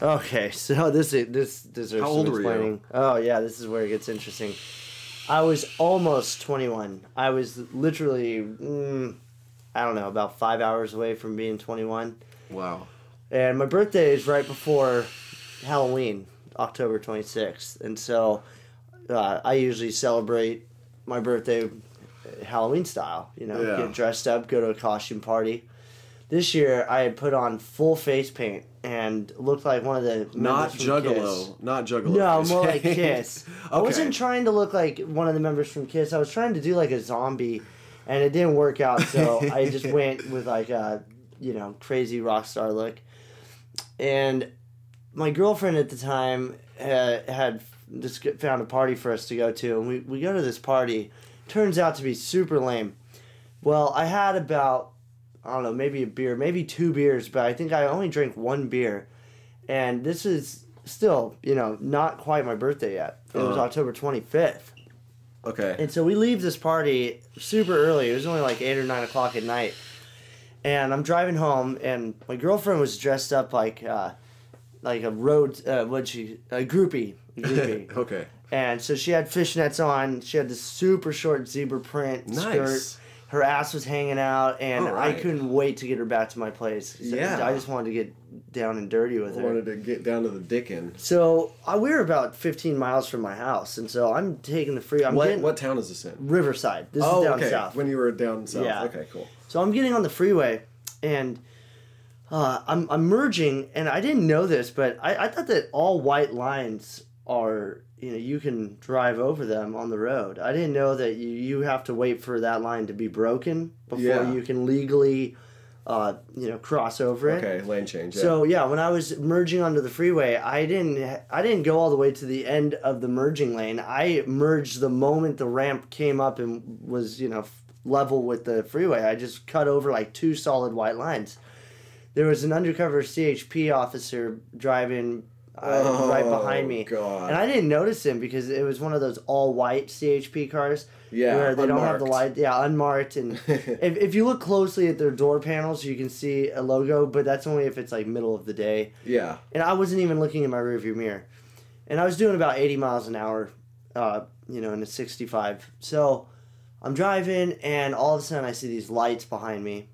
Okay, so this is this deserves How old were you? explaining. Oh yeah, this is where it gets interesting. I was almost twenty one. I was literally, mm, I don't know, about five hours away from being twenty one. Wow. And my birthday is right before Halloween, October 26th. And so uh, I usually celebrate my birthday uh, Halloween style. You know, Yeah. get dressed up, go to a costume party. This year I had put on full face paint and looked like one of the Not members from Kiss. Juggalo. Not Juggalo. No, more like. Kiss. I wasn't trying to look like one of the members from Kiss. I was trying to do like a zombie, and it didn't work out. So I just went with like a you know crazy rock star look. And my girlfriend at the time uh, had just found a party for us to go to, and we we go to this party. Turns out to be super lame. Well, I had about I don't know, maybe a beer, maybe two beers, but I think I only drank one beer. And this is still, you know, not quite my birthday yet. It was Uh-huh. October 25th. Okay. And so we leave this party super early. It was only like 8 or 9 o'clock at night. And I'm driving home, and my girlfriend was dressed up like uh, like a road, uh, what'd she, a groupie. A groupie. okay. And so she had fishnets on. She had this super short zebra print Nice. skirt. Her ass was hanging out, and All I couldn't wait to get her back to my place. Yeah. I just wanted to get down and dirty with her. Wanted to get down to the dickin. So uh, we were about 15 miles from my house, and so I'm taking the free. I'm What getting what town is this in? Riverside. This oh, is down okay. south. When you were down south. Yeah. Okay, cool. So I'm getting on the freeway, and uh, I'm I'm merging, and I didn't know this, but I, I thought that all white lines are you know you can drive over them on the road. I didn't know that you you have to wait for that line to be broken before Yeah. you can legally uh, you know cross over it. Okay, lane change. Yeah. So yeah, when I was merging onto the freeway, I didn't I didn't go all the way to the end of the merging lane. I merged the moment the ramp came up and was you know level with the freeway. I just cut over like two solid white lines. There was an undercover CHP officer driving uh, right behind me, God. and I didn't notice him because it was one of those all white CHP cars. Yeah, where they don't have the unmarked. light. Yeah, unmarked, and if, if you look closely at their door panels, you can see a logo, but that's only if it's like middle of the day. yeah. And I wasn't even looking in my rearview mirror, and I was doing about eighty miles an hour, uh, you know, in a sixty-five. So I'm driving, and all of a sudden I see these lights behind me,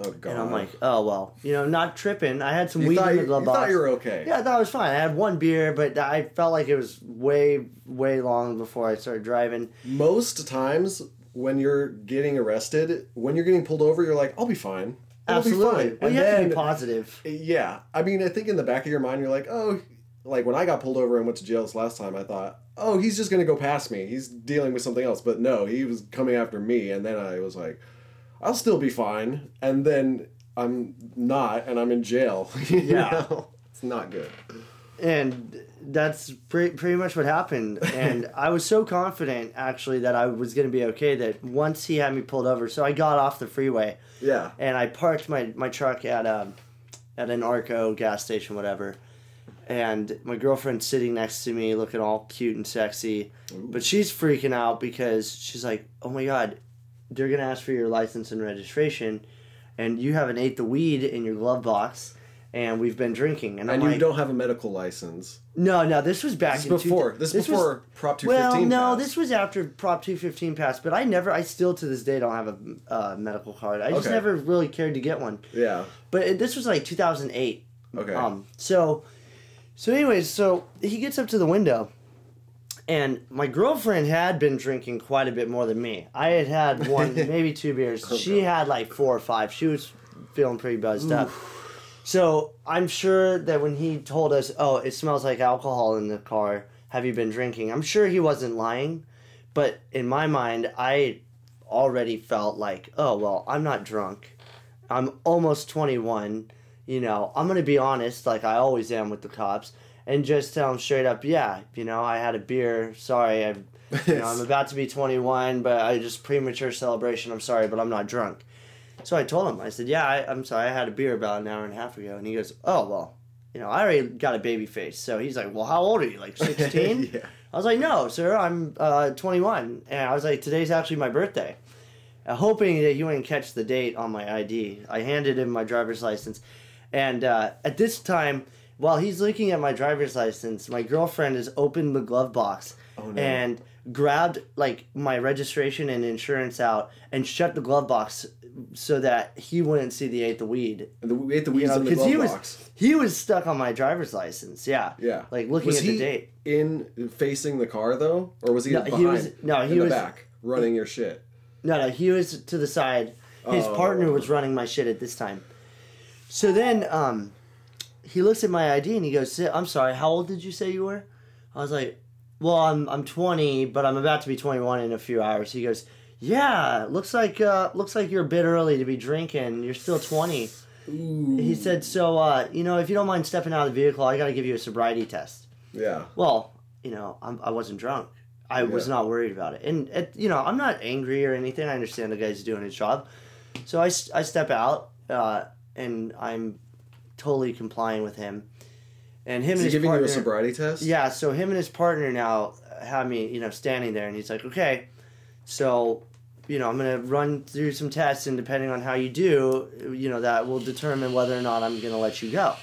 Oh god. and I'm like, oh well, you know, not tripping. I had some you weed thought in you, the glove you box. thought you were okay. Yeah, I thought it was fine. I had one beer, but I felt like it was way, way long before I started driving. Most times when you're getting arrested, when you're getting pulled over, you're like, I'll be fine. I'll Absolutely. be fine. Well, and you have to then, be positive. yeah. I mean, I think in the back of your mind, you're like, oh, like when I got pulled over and went to jail this last time, I thought, oh, he's just gonna go past me. He's dealing with something else. But no, he was coming after me, and then I was like, I'll still be fine. And then I'm not, and I'm in jail. Yeah. know? it's not good. and that's pretty, pretty much what happened and i was so confident actually that i was going to be okay that once he had me pulled over so i got off the freeway Yeah. and i parked my, my truck at um at an arco gas station whatever and my girlfriend's sitting next to me looking all cute and sexy but she's freaking out because she's like oh my god they're going to ask for your license and registration and you haven't ate the weed in your glove box and we've been drinking. And, I'm And you like, don't have a medical license. no, no, this was back This is in two- before. This is before Prop 215 Well, no, passed. this was after Prop 215 passed, but I never, I still to this day don't have a uh, medical card. I just Okay. never really cared to get one. Yeah. But it, this was like 2008. Okay. Um, so, so anyways, so he gets up to the window, and my girlfriend had been drinking quite a bit more than me. I had had one, maybe two beers. Oh, she had like four or five. She was feeling pretty buzzed up. So I'm sure that when he told us, "Oh, it smells like alcohol in the car. Have you been drinking?" I'm sure he wasn't lying, but in my mind, I already felt like, "Oh, well, I'm not drunk. I'm almost 21. You know, I'm gonna be honest, like I always am with the cops, and just tell them straight up, yeah, you know, I had a beer. Sorry, I, you know, I'm about to be 21, but I just premature celebration. I'm sorry, but I'm not drunk." So I told him, I said, "Yeah, I, I'm sorry. I had a beer about an hour and a half ago." And he goes, "Oh well, you know, I already got a baby face." So he's like, "Well, how old are you? Like 16?" yeah. I was like, "No, sir, I'm uh, 21." And I was like, "Today's actually my birthday." Uh, hoping that he wouldn't catch the date on my ID, I handed him my driver's license, and uh, at this time, while he's looking at my driver's license, my girlfriend has opened the glove box Oh, no. and grabbed like my registration and insurance out and shut the glove box so that he wouldn't see the eighth of weed. And the, we ate the You know, the because glove he was box. he was stuck on my driver's license. Yeah, Yeah. like looking was at he the date. in facing the car though, or was he No, he behind? was- no, he in was- back running your shit. No, no, he was to the side. His Oh. partner was running my shit at this time. So then um, he looks at my ID and he goes, "Si- "I'm sorry, how old did you say you were?" I was like, "Well, I'm I'm 20, but I'm about to be 21 in a few hours." He goes, "Yeah, looks like uh, looks like you're a bit early to be drinking. You're still 20." He said, "So, uh, you know, if you don't mind stepping out of the vehicle, I got to give you a sobriety test." Yeah. Well, you know, I'm, I wasn't drunk. I was not worried about it. And, it, you know, I'm not angry or anything. I understand the guy's doing his job. So I, I step out uh, and I'm totally complying with him. And him Is and he his giving partner. you a sobriety test? Yeah, so him and his partner now have me, you know, standing there, and he's like, okay, so, you know, I'm gonna run through some tests, and depending on how you do, you know, that will determine whether or not I'm gonna let you go.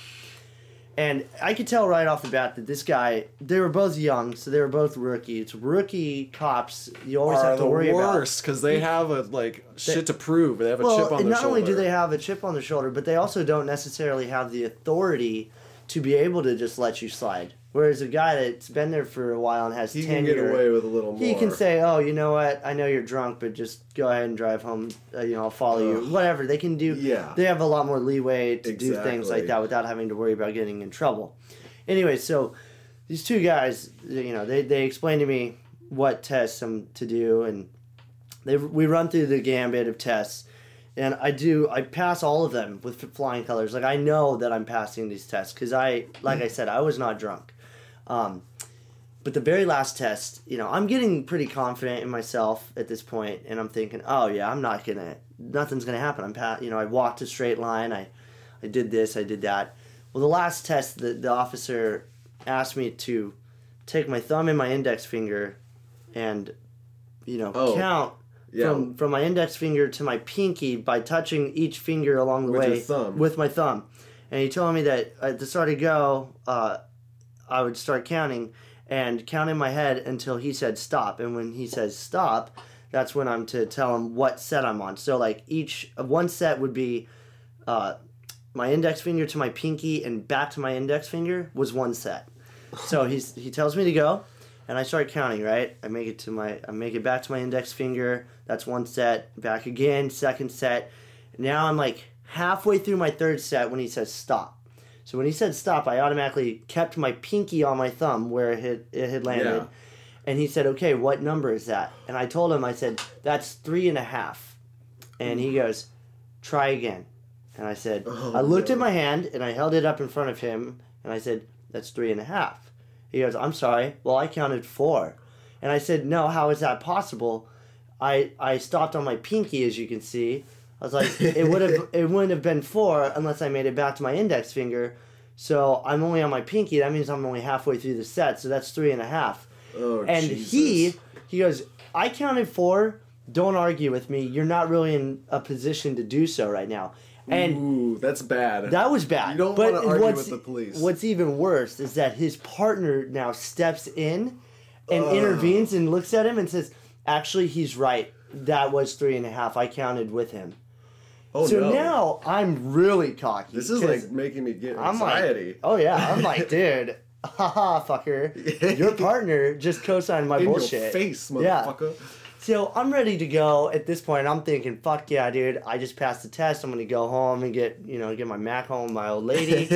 And I could tell right off the bat that this guy, they were both young, so they were both rookies. Rookie cops, you always have to worry about. worst because they have a like shit to prove. They have a chip on and their not shoulder. only do they have a chip on their shoulder, but they also don't necessarily have the authority to be able to just let you slide. Whereas a guy that's been there for a while and has he tenure, can get away with a little more. he can say, "Oh, you know what? I know you're drunk, but just go ahead and drive home. Uh, you know, I'll follow you. Whatever they can do. Yeah. they have a lot more leeway to do things like that without having to worry about getting in trouble. Anyway, so these two guys, you know, they they explained to me what tests I'm to do, and they we run through the gambit of tests. And I do. I pass all of them with flying colors. Like I know that I'm passing these tests because I, like I said, I was not drunk. Um, but the very last test, you know, I'm getting pretty confident in myself at this point, and I'm thinking, oh yeah, I'm not gonna, nothing's gonna happen. I'm, pa- you know, I walked a straight line. I, I did this, I did that. Well, the last test, the the officer asked me to take my thumb and my index finger, and, you know, Oh, count yeah. from from my index finger to my pinky by touching each finger along the With way thumb. with my thumb. And he told me that at the start of go, uh, I would start counting and count in my head until he said stop. And when he says stop, that's when I'm to tell him what set I'm on. So like each one set would be uh, my index finger to my pinky and back to my index finger was one set. So he's he tells me to go, and I start counting. Right, I make it to my I make it back to my index finger. That's one set. Back again, second set. Now I'm like halfway through my third set when he says stop. So when he said stop, I automatically kept my pinky on my thumb where it had, it had landed. Yeah. And he said, "Okay, what number is that?" And I told him, I said, "That's three and a half." And he goes, "Try again." And I said, Oh, I looked no. at my hand and I held it up in front of him and I said, That's three and a half. He goes, I'm sorry. Well, I counted four. And I said, No, how is that possible? I I stopped on my pinky, as you can see. I was like, it would have it wouldn't have been four unless I made it back to my index finger. So I'm only on my pinky. That means I'm only halfway through the set. So that's three and a half. Oh, and Jesus. he he goes, I counted four. Don't argue with me. You're not really in a position to do so right now. And Ooh, that's bad. that was bad. You don't but wanna argue with the police. What's even worse is that his partner now steps in and intervenes and looks at him and says, "Actually, he's right. That was three and a half. I counted with him." Oh so no. now I'm really cocky. this is like making me get I'm anxiety. like, oh yeah, I'm like, dude, haha, fucker, your partner just co-signed my In bullshit. your face, Yeah. motherfucker. So I'm ready to go at this point. I'm thinking, fuck yeah, dude. I just passed the test. I'm gonna go home and get, you know, get my Mac home, with my old lady.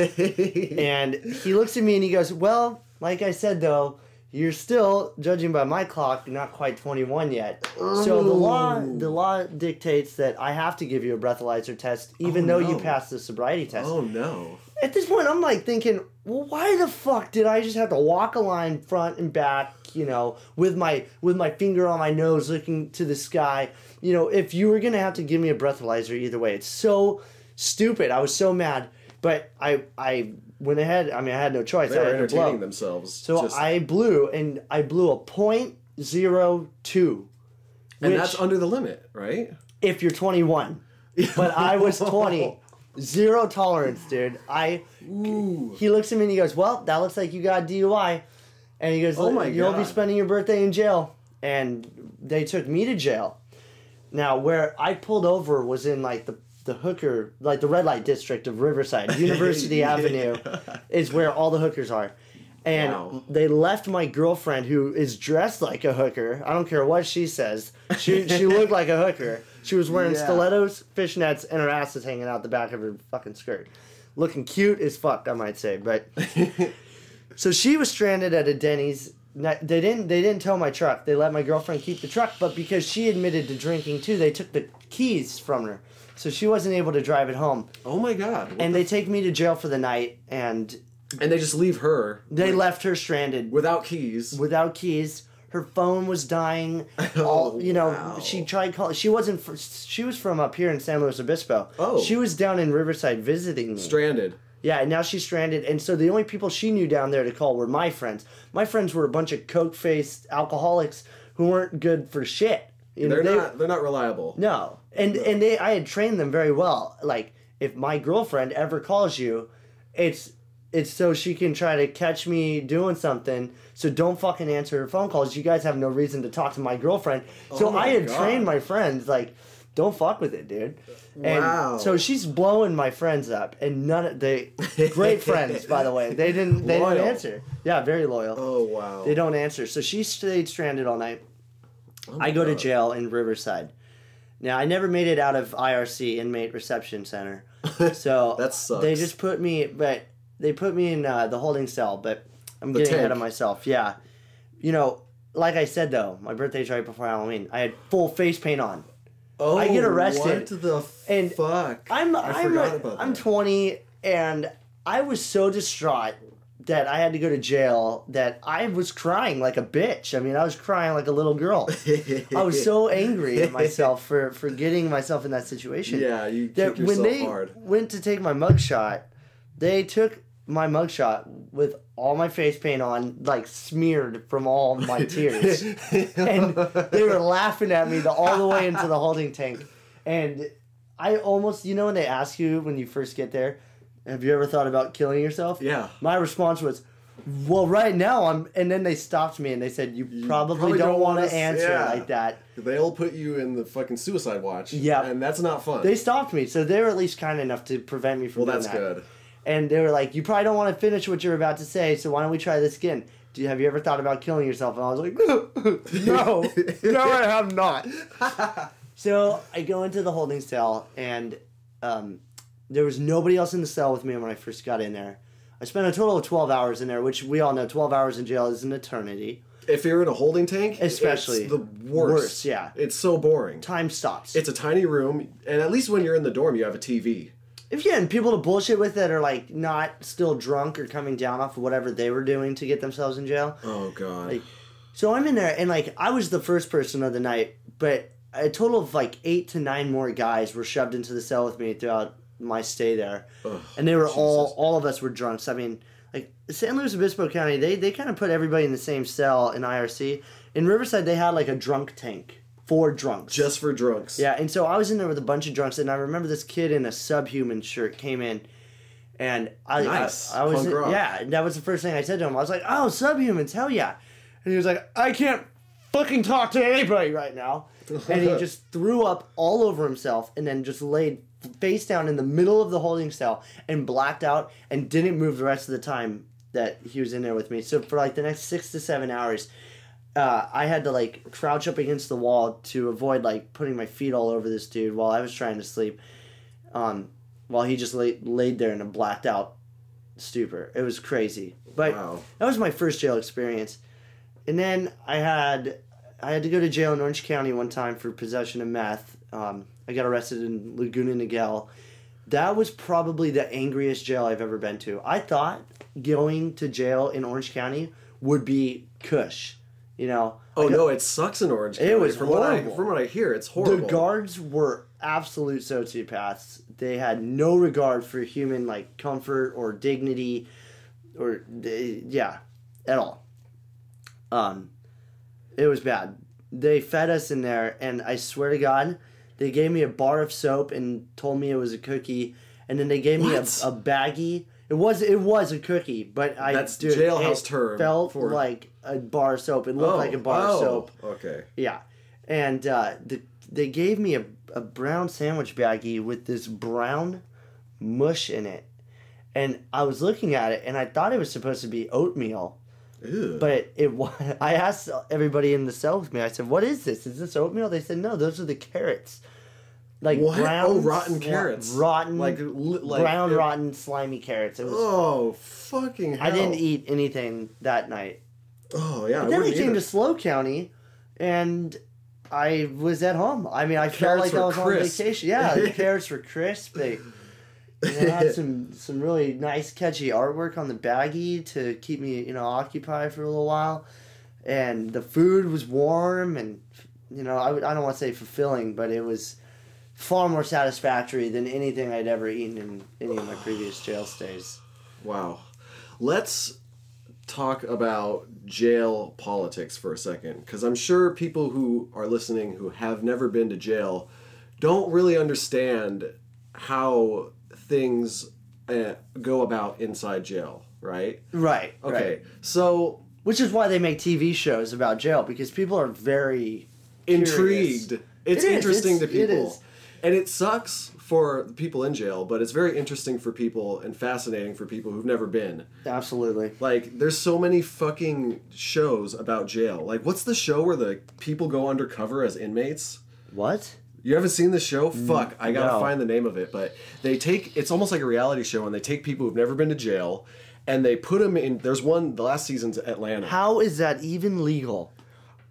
and he looks at me and he goes, well, like I said though, you're still judging by my clock, you're not quite 21 yet. So the law, oh. the law dictates that I have to give you a breathalyzer test, even Oh, though you passed the sobriety test. oh no. At this point, I'm like thinking, well, why the fuck did I just have to walk a line front and back, you know, with my with my finger on my nose, looking to the sky? You know, if you were gonna have to give me a breathalyzer, either way, it's so stupid. I was so mad, but I I went had, I mean, I had no choice. They I were had to blow. entertaining themselves. So just- I blew, and I blew a point zero two. and which- that's under the limit, right? if you're 21. But I was 20. Zero tolerance, dude. I he looks at me and he goes, "Well, that looks like you got DUI," and he goes, Oh my "You'll be God. spending your birthday in jail." And they took me to jail. Now, where I pulled over was in like the the hooker, like the red light district of Riverside, University. Avenue, is where all the hookers are. And Wow. they left my girlfriend, who is dressed like a hooker. I don't care what she says. She she looked like a hooker. She was wearing Yeah. stilettos, fishnets, and her ass is hanging out the back of her fucking skirt. Looking cute as fuck, I might say. But so she was stranded at a Denny's. They didn't. They didn't tow my truck. They let my girlfriend keep the truck, but because she admitted to drinking too, they took the keys from her, so she wasn't able to drive it home. Oh my god. What And the- they take me to jail for the night, and and they just leave her they with- left her stranded without keys. without keys. Her phone was dying. Oh, All you know, wow. she tried calling. She wasn't. fr- She was from up here in San Luis Obispo. Oh. she was down in Riverside visiting me. Stranded. Yeah, and now she's stranded, and so the only people she knew down there to call were my friends. My friends were a bunch of coke-faced alcoholics who weren't good for shit. You know, They're they- not. They're not reliable. No, and and they, I had trained them very well. Like, if my girlfriend ever calls you, it's it's so she can try to catch me doing something. So don't fucking answer her phone calls. You guys have no reason to talk to my girlfriend. Oh so Oh I had God. trained my friends like, don't fuck with it, dude. And Wow. so she's blowing my friends up, and none of they great friends by the way. They didn't they Loyal. didn't answer. Yeah, very loyal. Oh wow. They don't answer. So she stayed stranded all night. Oh I go to jail in Riverside. Now I never made it out of IRC Inmate Reception Center, so That sucks. They just put me, but they put me in uh, the holding cell. But I'm The getting ahead of myself. Yeah, you know, like I said though, my birthday's right before Halloween. I had full face paint on. Oh, I get arrested, What the and fuck? I'm I I'm about I'm that. 20 and I was so distraught that I had to go to jail that I was crying like a bitch. I mean, I was crying like a little girl. I was so angry at myself for for getting myself in that situation. Yeah, you That when they hard. went to take my mugshot, they took my mugshot with all my face paint on, like smeared from all my tears and they were laughing at me the, all the way into the holding tank. And I almost, you know, when they ask you when you first get there, have you ever thought about killing yourself? Yeah. My response was, well, right now I'm. And then they stopped me and they said, you, probably, probably don't, don't want wanna answer yeah. like that. They'll put you in the fucking suicide watch. Yeah. and that's not fun. They stopped me, so they were at least kind enough to prevent me from well, that's that. good. And they were like, you probably don't want to finish what you're about to say, so why don't we try this again? Do you, have you ever thought about killing yourself? And I was like, no, no, I have not. so I go into the holding cell, and um, there was nobody else in the cell with me when I first got in there. I spent a total of 12 hours in there, which we all know 12 hours in jail is an eternity. If you're in a holding tank, Especially. it's the worst. Worst, yeah. It's so boring. Time stops. It's a tiny room, and at least when you're in the dorm, you have a TV. if yeah, and people to bullshit with that are like not still drunk or coming down off of whatever they were doing to get themselves in jail. Oh god. Like, So I'm in there, and like I was the first person of the night, but a total of like eight to nine more guys were shoved into the cell with me throughout my stay there, Ugh, and they were all Jesus. all of us were drunks. I mean, like San Luis Obispo County, they they kind of put everybody in the same cell in IRC. In Riverside, they had like a drunk tank. for drunks. Just for drunks. Yeah, and so I was in there with a bunch of drunks, and I remember this kid in a subhuman shirt came in, and I, Nice. I, I was Punk yeah, and that was the first thing I said to him. I was like, "Oh, subhumans, hell yeah!" And he was like, "I can't fucking talk to anybody right now," and he just threw up all over himself, and then just laid face down in the middle of the holding cell and blacked out, and didn't move the rest of the time that he was in there with me. So for like the next six to seven hours uh, I had to like crouch up against the wall to avoid like putting my feet all over this dude while I was trying to sleep. Um, while he just lay, laid there in a blacked out stupor. It was crazy. But Wow. that was my first jail experience. And then I had I had to go to jail in Orange County one time for possession of meth. Um, I got arrested in Laguna Niguel. That was probably the angriest jail I've ever been to. I thought going to jail in Orange County would be cush. You know, Oh got- no, it sucks in Orange. It was from what I from what I hear, it's horrible. The guards were absolute sociopaths. They had no regard for human like comfort or dignity, or yeah, at all. Um, it was bad. They fed us in there, and I swear to God, they gave me a bar of soap and told me it was a cookie, and then they gave me a, What? a baggie. It was it was a cookie, but I That's dude, jailhouse it term Felt for- like a bar of soap. It looked Oh, like a bar oh, of soap. Okay. Yeah, and uh, the, they gave me a, a brown sandwich baggie with this brown mush in it, and I was looking at it and I thought it was supposed to be oatmeal, Ew. but it I asked everybody in the cell with me. I said, "What is this? Is this oatmeal?" They said, "No, those are the carrots." Like What? brown, Oh, rotten carrots. rotten, Like, like brown, it- rotten, slimy carrots. It was. Oh fucking hell! I didn't eat anything that night. Oh yeah. But then wouldn't came either. to SLO County, and I was at home. I mean, I felt like I was crisp. on vacation. Yeah, the carrots were crisp. They, they had some some really nice, catchy artwork on the baggie to keep me, you know, occupied for a little while. And the food was warm, and you know, I I don't want to say fulfilling, but it was far more satisfactory than anything I'd ever eaten in any of my previous jail stays. Wow. Let's talk about jail politics for a second because I'm sure people who are listening who have never been to jail don't really understand how things uh, go about inside jail, right? Right. Okay. Right. So Which is why they make TV shows about jail because people are very intrigued. curious. It's It interesting it's- to people. And it sucks for people in jail, but it's very interesting for people and fascinating for people who've never been. Absolutely. Like, there's so many fucking shows about jail. Like, what's the show where the people go undercover as inmates? What? You haven't seen the show? Mm, Fuck, I gotta no. find the name of it. But they take it's almost like a reality show, and they take people who've never been to jail, and they put them in. There's one. The last season's Atlanta. How is that even legal?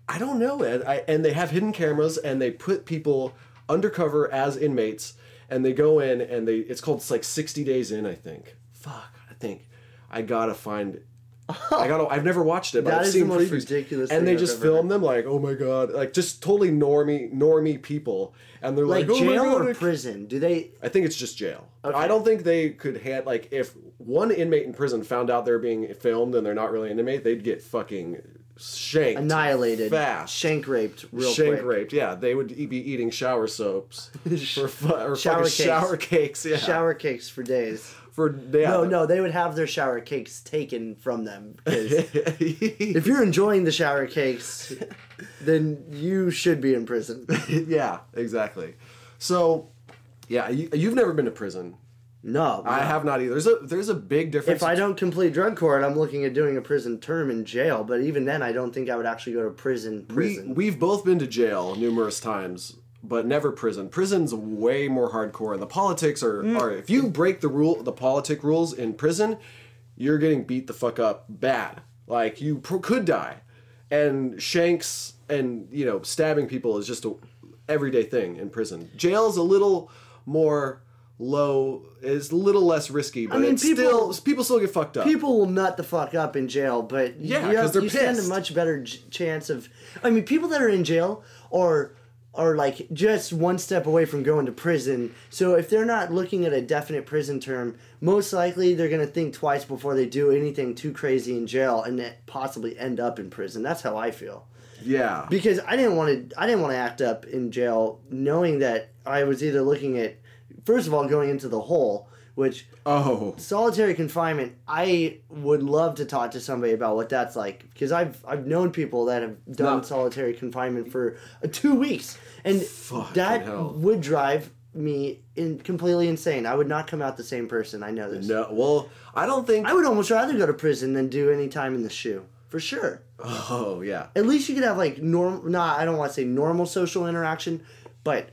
I don't know, Ed. I, and they have hidden cameras, and they put people undercover as inmates, and they go in, and they. It's called it's like 60 days in, I think. Fuck, I think. I gotta find. I oh. gotta. I've never watched it, but That I've is seen the most previews. ridiculous And they I've just film heard. them like, oh my god, like just totally normie, normie people, and they're Like like, oh jail God, or I- prison? Do they? I think it's just jail. Okay. I don't think they could hand like if one inmate in prison found out they're being filmed and they're not really an inmate, they'd get fucking shanked, Annihilated, fast, shank raped, real shank quick. raped. Yeah, they would be eating shower soaps for fu- or Shower shower cakes. shower cakes. Yeah, Shower cakes for days. For yeah. No, no, they would have their shower cakes taken from them if you're enjoying the shower cakes, then you should be in prison. yeah, exactly. So, yeah, you, you've never been to prison. No, I no. have not either. There's a there's a big difference. If I don't complete drug court, I'm looking at doing a prison term in jail. But even then, I don't think I would actually go to prison. We Prison. we've both been to jail numerous times, but never prison. Prison's way more hardcore, and the politics are, Mm. are if you break the rule, the politic rules in prison, you're getting beat the fuck up bad. Like you pr- could die, and shanks and you know stabbing people is just a everyday thing in prison. Jail is a little more low, is a little less risky, but mean, it's people- still people still get fucked up. People will nut the fuck up in jail, but Yeah, you, 'cause they're you stand a much better j- chance of. I mean, people that are in jail are are like just one step away from going to prison. So if they're not looking at a definite prison term, most likely they're gonna think twice before they do anything too crazy in jail and possibly end up in prison. That's how I feel. Yeah. because I didn't want to I didn't want to act up in jail knowing that I was either looking at first of all going into the hole which oh. solitary confinement I would love to talk to somebody about what that's like because I've I've known people that have done No. solitary confinement for uh, 2 weeks and Fucking that hell. would drive me in completely insane. I would not come out the same person. I know this. No. Well, I don't think. I would almost rather go to prison than do any time in the shoe. For sure. oh yeah. At least you could have like normal. Nah, I don't want to say normal social interaction, but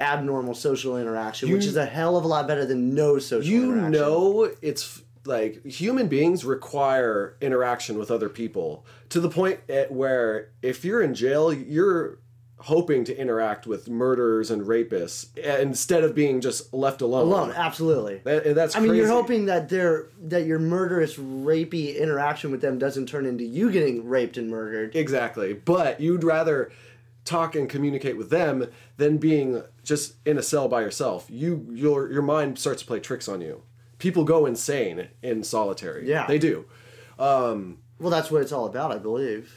abnormal social interaction, which is a hell of a lot better than no social You interaction. know, it's like human beings require interaction with other people to the point at where if you're in jail, you're hoping to interact with murderers and rapists instead of being just left alone. alone. Absolutely. That- and that's I mean, you're hoping that their that your murderous, rapey interaction with them doesn't turn into you getting raped and murdered. Exactly. But you'd rather talk and communicate with them than being just in a cell by yourself. You your your mind starts to play tricks on you. People go insane in solitary. Yeah. They do. Um, well, that's what it's all about, I believe.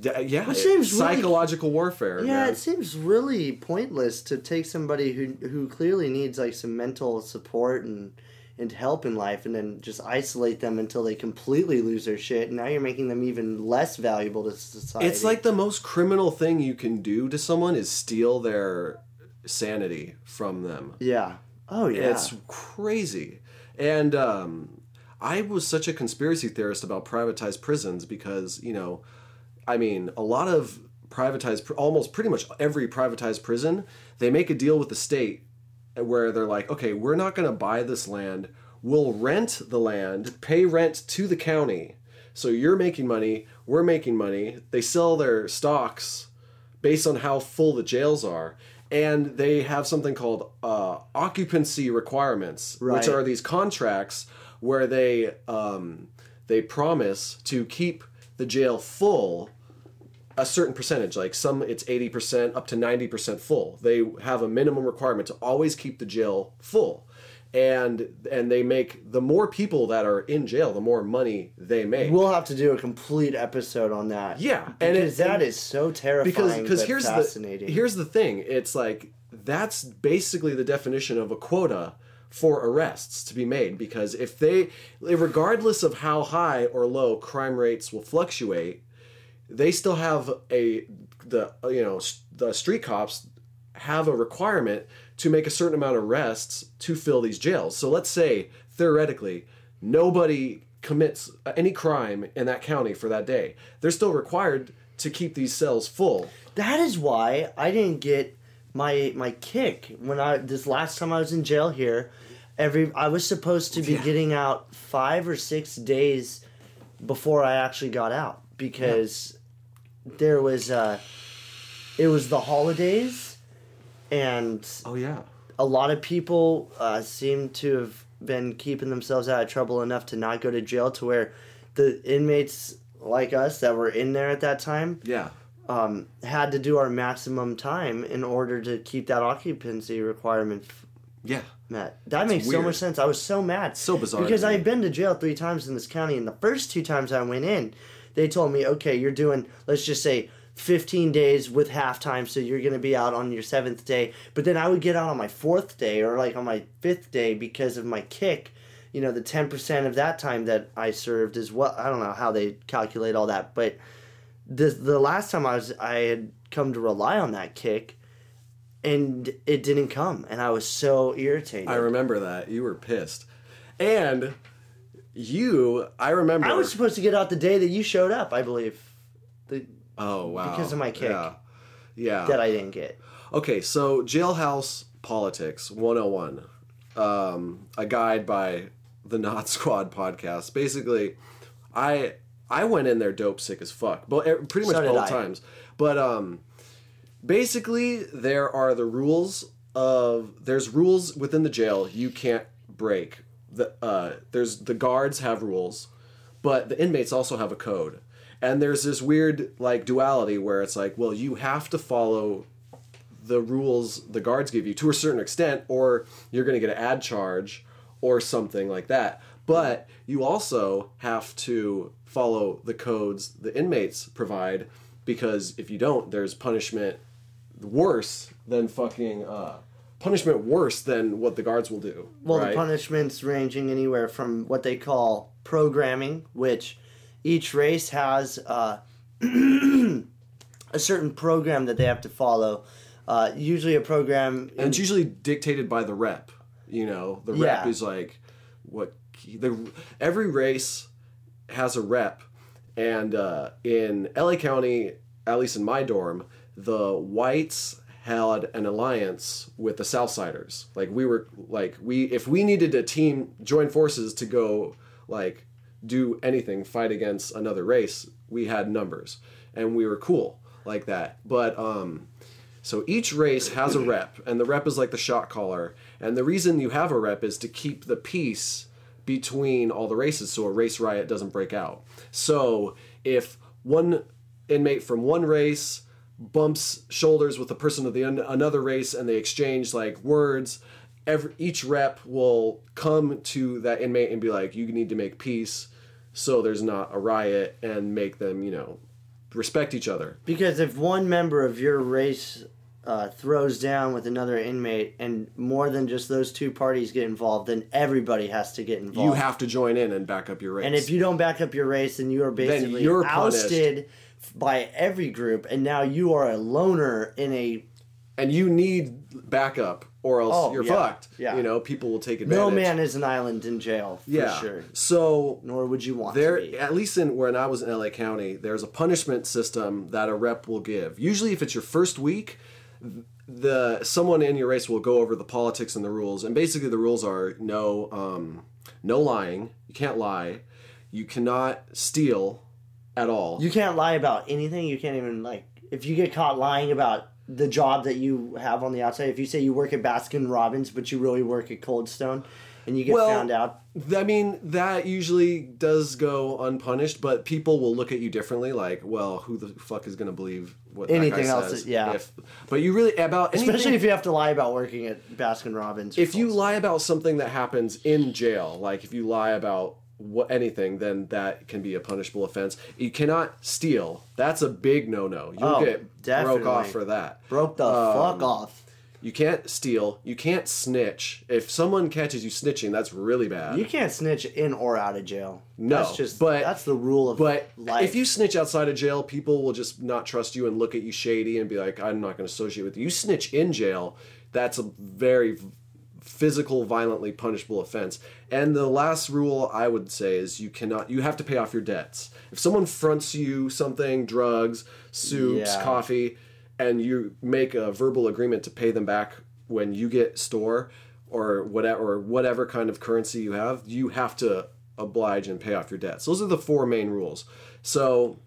Yeah, yeah. It- seems really- psychological warfare. Yeah, man. it seems really pointless to take somebody who who clearly needs like some mental support and and help in life, and then just isolate them until they completely lose their shit. And now you're making them even less valuable to society. It's like the most criminal thing you can do to someone is steal their sanity from them. yeah, oh yeah, It's crazy. And um, I was such a conspiracy theorist about privatized prisons because, you know, I mean, a lot of privatized, almost pretty much every privatized prison, they make a deal with the state where they're like, okay, we're not going to buy this land. We'll rent the land, pay rent to the county. So you're making money, we're making money. They sell their stocks based on how full the jails are. And they have something called uh, occupancy requirements, Right. which are these contracts where they um, they promise to keep the jail full a certain percentage like some it's 80% up to 90% full they have a minimum requirement to always keep the jail full and and they make the more people that are in jail the more money they make We'll have to do a complete episode on that. Yeah, and it- that and- is so terrifying. because because here's fascinating. the here's the thing it's like that's basically the definition of a quota for arrests to be made because if they regardless of how high or low crime rates will fluctuate they still have a the you know the street cops have a requirement to make a certain amount of arrests to fill these jails so let's say theoretically nobody commits any crime in that county for that day they're still required to keep these cells full That is why I didn't get my my kick when I this last time I was in jail here. Every I was supposed to be Yeah. getting out five or six days before I actually got out because there was uh it was the holidays and oh yeah a lot of people uh, seem to have been keeping themselves out of trouble enough to not go to jail to where the inmates like us that were in there at that time yeah um, had to do our maximum time in order to keep that occupancy requirement f- yeah met. That makes so much sense. I was so mad. So bizarre Because. I've been to jail three times in this county, and the first two times I went in, they told me, okay, you're doing, let's just say, 15 days with halftime, so you're going to be out on your seventh day. But then I would get out on my fourth day or like on my fifth day because of my kick. You know, the 10% of that time that I served is what, I don't know how they calculate all that, but the the last time I was I had come to rely on that kick, and it didn't come, and I was so irritated. i remember that you were pissed and you i remember I was supposed to get out the day that you showed up, I believe, the, oh wow because of my kick. yeah yeah that I didn't get. Okay, so Jailhouse Politics 101, um, a guide by the Nod Squad podcast. Basically, I I went in there dope sick as fuck, but pretty much So both I. times. But um, basically, there are the rules of there's rules within the jail you can't break. The uh, there's the guards have rules, but the inmates also have a code. And there's this weird like duality where it's like, well, you have to follow the rules the guards give you to a certain extent, or you're going to get an ad charge or something like that. But you also have to follow the codes the inmates provide because if you don't, there's punishment worse than fucking uh, punishment worse than what the guards will do. Well, right? the punishments ranging anywhere from what they call programming, which each race has uh, a certain program that they have to follow. Uh, usually, a program. and it's usually dictated by the rep. You know, the rep Yeah. is like what the every race has a rep, and uh, in LA County, at least in my dorm, the whites had an alliance with the Southsiders. Like we were like we if we needed a team join forces to go like do anything fight against another race, we had numbers and we were cool like that. But um so each race has a rep, and the rep is like the shot caller. And the reason you have a rep is to keep the peace between all the races so a race riot doesn't break out. So if one inmate from one race bumps shoulders with a person of the un- another race and they exchange like words, every, each rep will come to that inmate and be like, you need to make peace so there's not a riot and make them, you know, respect each other. Because if one member of your race uh, throws down with another inmate, and more than just those two parties get involved, then everybody has to get involved. You have to join in and back up your race. and if you don't back up your race, then you are basically you're punished. ousted by every group, and now you are a loner in a and you need backup or else Oh, you're yeah, fucked. yeah. You know, people will take advantage. no man is an island in jail for yeah. sure. So Nor would you want there, at least in when I was in LA County, there's a punishment system that a rep will give. Usually, if it's your first week, the someone in your race will go over the politics and the rules. And basically, the rules are no, um, no lying. You can't lie. You cannot steal at all. You can't lie about anything. You can't even like if you get caught lying about the job that you have on the outside. If you say you work at Baskin Robbins, but you really work at Cold Stone, and you get Well, found out, I mean, that usually does go unpunished, but people will look at you differently. Like, well, who the fuck is going to believe what Anything that guy else says? is- yeah. If, but you really about anything, especially if you have to lie about working at Baskin Robbins. or if you lie about something that happens in jail, like if you lie about what anything, then that can be a punishable offense. You cannot steal. That's a big no-no. You'll Oh, get definitely. broke off for that. Broke the Um, fuck off. You can't steal. You can't snitch. If someone catches you snitching, that's really bad. You can't snitch in or out of jail. No, that's just but- that's the rule of But life. if you snitch outside of jail, people will just not trust you and look at you shady and be like, "I'm not going to associate with you." You snitch in jail, that's a very physical, violently punishable offense. And the last rule I would say is you cannot, you have to pay off your debts. If someone fronts you something, drugs, soups, Yeah. coffee, and you make a verbal agreement to pay them back when you get store or whatever or whatever kind of currency you have, you have to oblige and pay off your debts. Those are the four main rules. So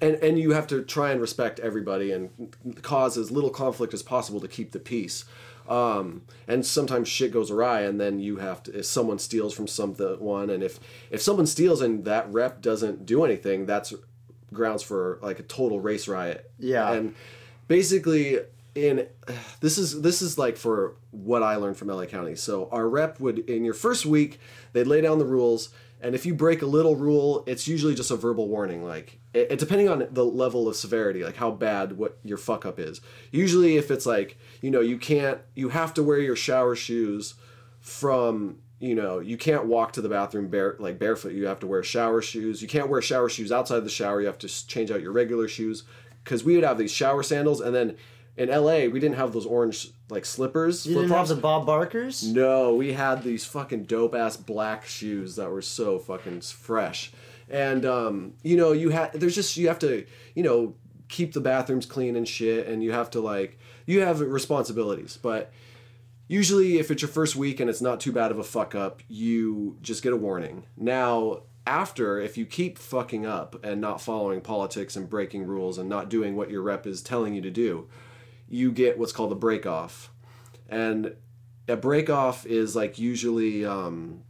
and and you have to try and respect everybody and cause as little conflict as possible to keep the peace. Um, and sometimes shit goes awry, and then you have to. If someone steals from someone, and if if someone steals and that rep doesn't do anything, that's grounds for like a total race riot. Yeah. And basically, in this is this is like for what I learned from LA County. So our rep would in your first week they'd lay down the rules, and if you break a little rule, it's usually just a verbal warning. Like it, depending on the level of severity, like how bad what your fuck up is. Usually, if it's like you know you can't you have to wear your shower shoes from you know you can't walk to the bathroom bare like barefoot. You have to wear shower shoes. You can't wear shower shoes outside the shower. You have to change out your regular shoes. Because we would have these shower sandals and then in la we didn't have those orange like slippers you didn't have the Bob Barkers. no we had these fucking dope ass black shoes that were so fucking fresh and um you know you have there's just you have to you know keep the bathrooms clean and shit and you have to like you have responsibilities. But usually if it's your first week and it's not too bad of a fuck up you just get a warning. Now after if you keep fucking up and not following politics and breaking rules and not doing what your rep is telling you to do you get what's called a break off. And a break off is like usually um,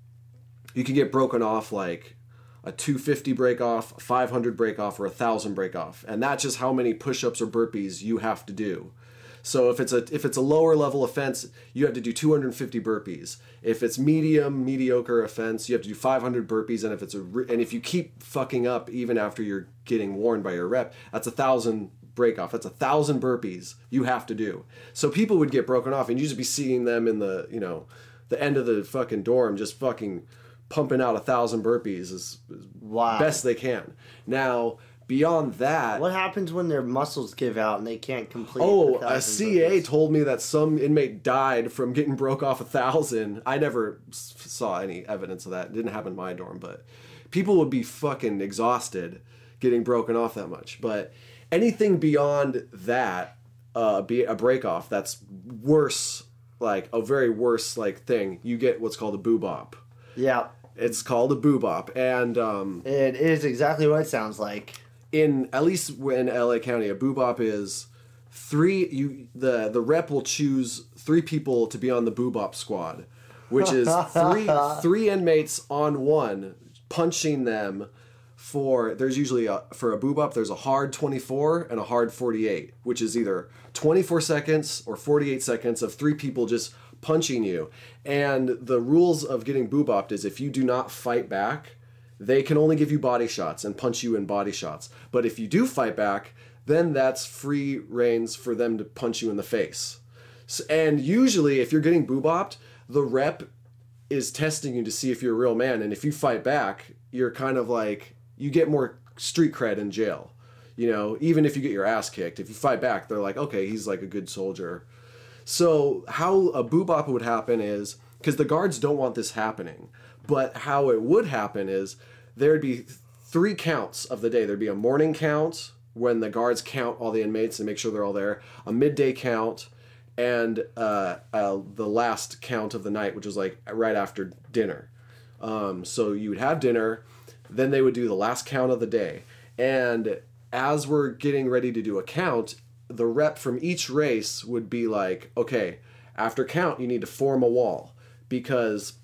you can get broken off like a 250 break off, a 500 break off, or a 1000 break off. And that's just how many push ups or burpees you have to do. So if it's a if it's a lower level offense, you have to do 250 burpees. If it's medium mediocre offense, you have to do 500 burpees. And if it's a and if you keep fucking up even after you're getting warned by your rep, that's a thousand break off. That's a thousand burpees you have to do. So people would get broken off, and you'd just be seeing them in the you know the end of the fucking dorm just fucking pumping out a thousand burpees as, as Wow. best they can. Now beyond that, What happens when their muscles give out and they can't complete? Oh, a CA burpees? told me that some inmate died from getting broke off a thousand. I never saw any evidence of that. It didn't happen in my dorm, but people would be fucking exhausted getting broken off that much. But anything beyond that, uh, be a break off, that's worse, like a very worse like thing. You get what's called a boobop. Yeah, It's called a boobop, and um, it is exactly what it sounds like. in at least in LA County, a boobop is three. You the the rep will choose three people to be on the boobop squad, which is three three inmates on one punching them for. There's usually a, for a boobop. There's a hard 24 and a hard 48, which is either 24 seconds or 48 seconds of three people just punching you. And the rules of getting boobopped is if you do not fight back they can only give you body shots and punch you in body shots. But if you do fight back, then that's free reigns for them to punch you in the face. S and usually, if you're getting boobopped, the rep is testing you to see if you're a real man. And if you fight back, you're kind of like, you get more street cred in jail. You know, even if you get your ass kicked, if you fight back, they're like, okay, he's like a good soldier. So how a boobop would happen is because the guards don't want this happening, but how it would happen is there'd be three counts of the day. There'd be a morning count when the guards count all the inmates and make sure they're all there, a midday count, and uh, uh, the last count of the night, which was like right after dinner. Um, so you would have dinner, then they would do the last count of the day. And as we're getting ready to do a count, the rep from each race would be like, okay, after count, you need to form a wall because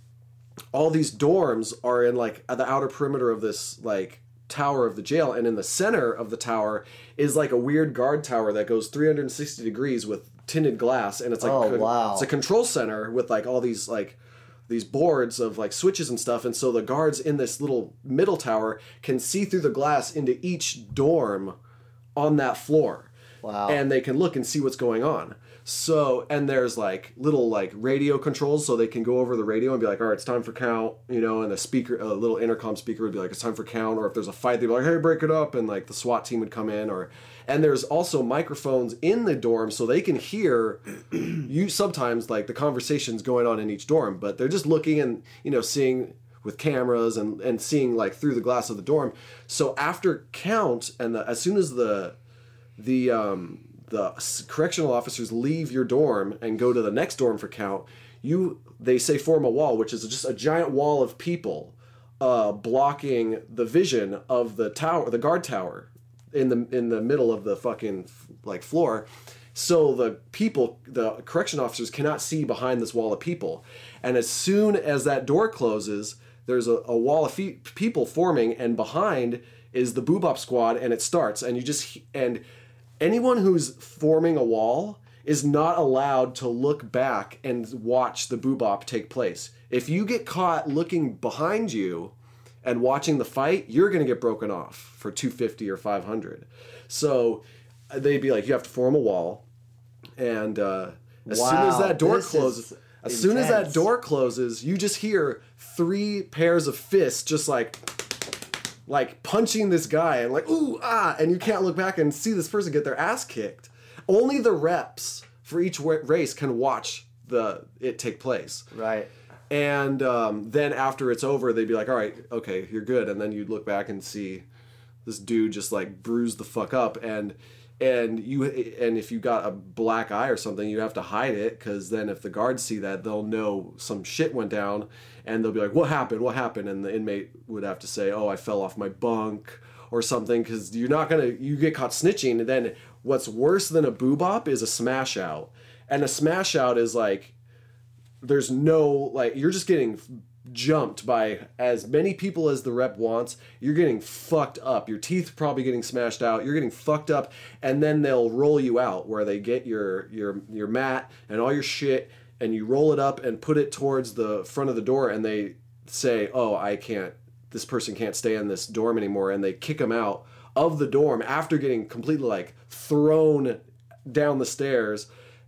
all these dorms are in like at the outer perimeter of this like tower of the jail and in the center of the tower is like a weird guard tower that goes 360 degrees with tinted glass and it's like Oh, wow. it's a control center with like all these like these boards of like switches and stuff and so the guards in this little middle tower can see through the glass into each dorm on that floor Wow. and they can look and see what's going on so and there's like little like radio controls so they can go over the radio and be like all right it's time for count you know and a speaker a little intercom speaker would be like it's time for count or if there's a fight they'd be like hey break it up and like the swat team would come in or and there's also microphones in the dorm so they can hear you sometimes like the conversations going on in each dorm but they're just looking and you know seeing with cameras and and seeing like through the glass of the dorm so after count and the, as soon as the the um, the correctional officers leave your dorm and go to the next dorm for count, you they say form a wall, which is just a giant wall of people uh, blocking the vision of the tower, the guard tower, in the in the middle of the fucking like floor. So the people, the correction officers cannot see behind this wall of people, and as soon as that door closes, there's a, a wall of fe- people forming, and behind is the boobop squad, and it starts, and you just and anyone who's forming a wall is not allowed to look back and watch the boobop take place. If you get caught looking behind you and watching the fight, you're going to get broken off for 250 or 500. So uh, they'd be like, you have to form a wall. And uh, as soon as that door closes, as soon as that door closes, you just hear three pairs of fists just like like punching this guy and like ooh ah and you can't look back and see this person get their ass kicked. Only the reps for each race can watch the it take place. Right. and um, then after it's over they'd be like all right okay you're good. And then you'd look back and see this dude just like bruised the fuck up and and you and if you got a black eye or something you have to hide it because then if the guards see that they'll know some shit went down and they'll be like what happened what happened and the inmate would have to say oh i fell off my bunk or something because you're not gonna you get caught snitching and then what's worse than a boobop is a smash out and a smash out is like there's no like you're just getting jumped by as many people as the rep wants. You're getting fucked up. Your teeth probably getting smashed out. You're getting fucked up, and then they'll roll you out where they get your your your mat and all your shit, and you roll it up and put it towards the front of the door, and they say, "Oh, I can't. This person can't stay in this dorm anymore," and they kick them out of the dorm after getting completely like thrown down the stairs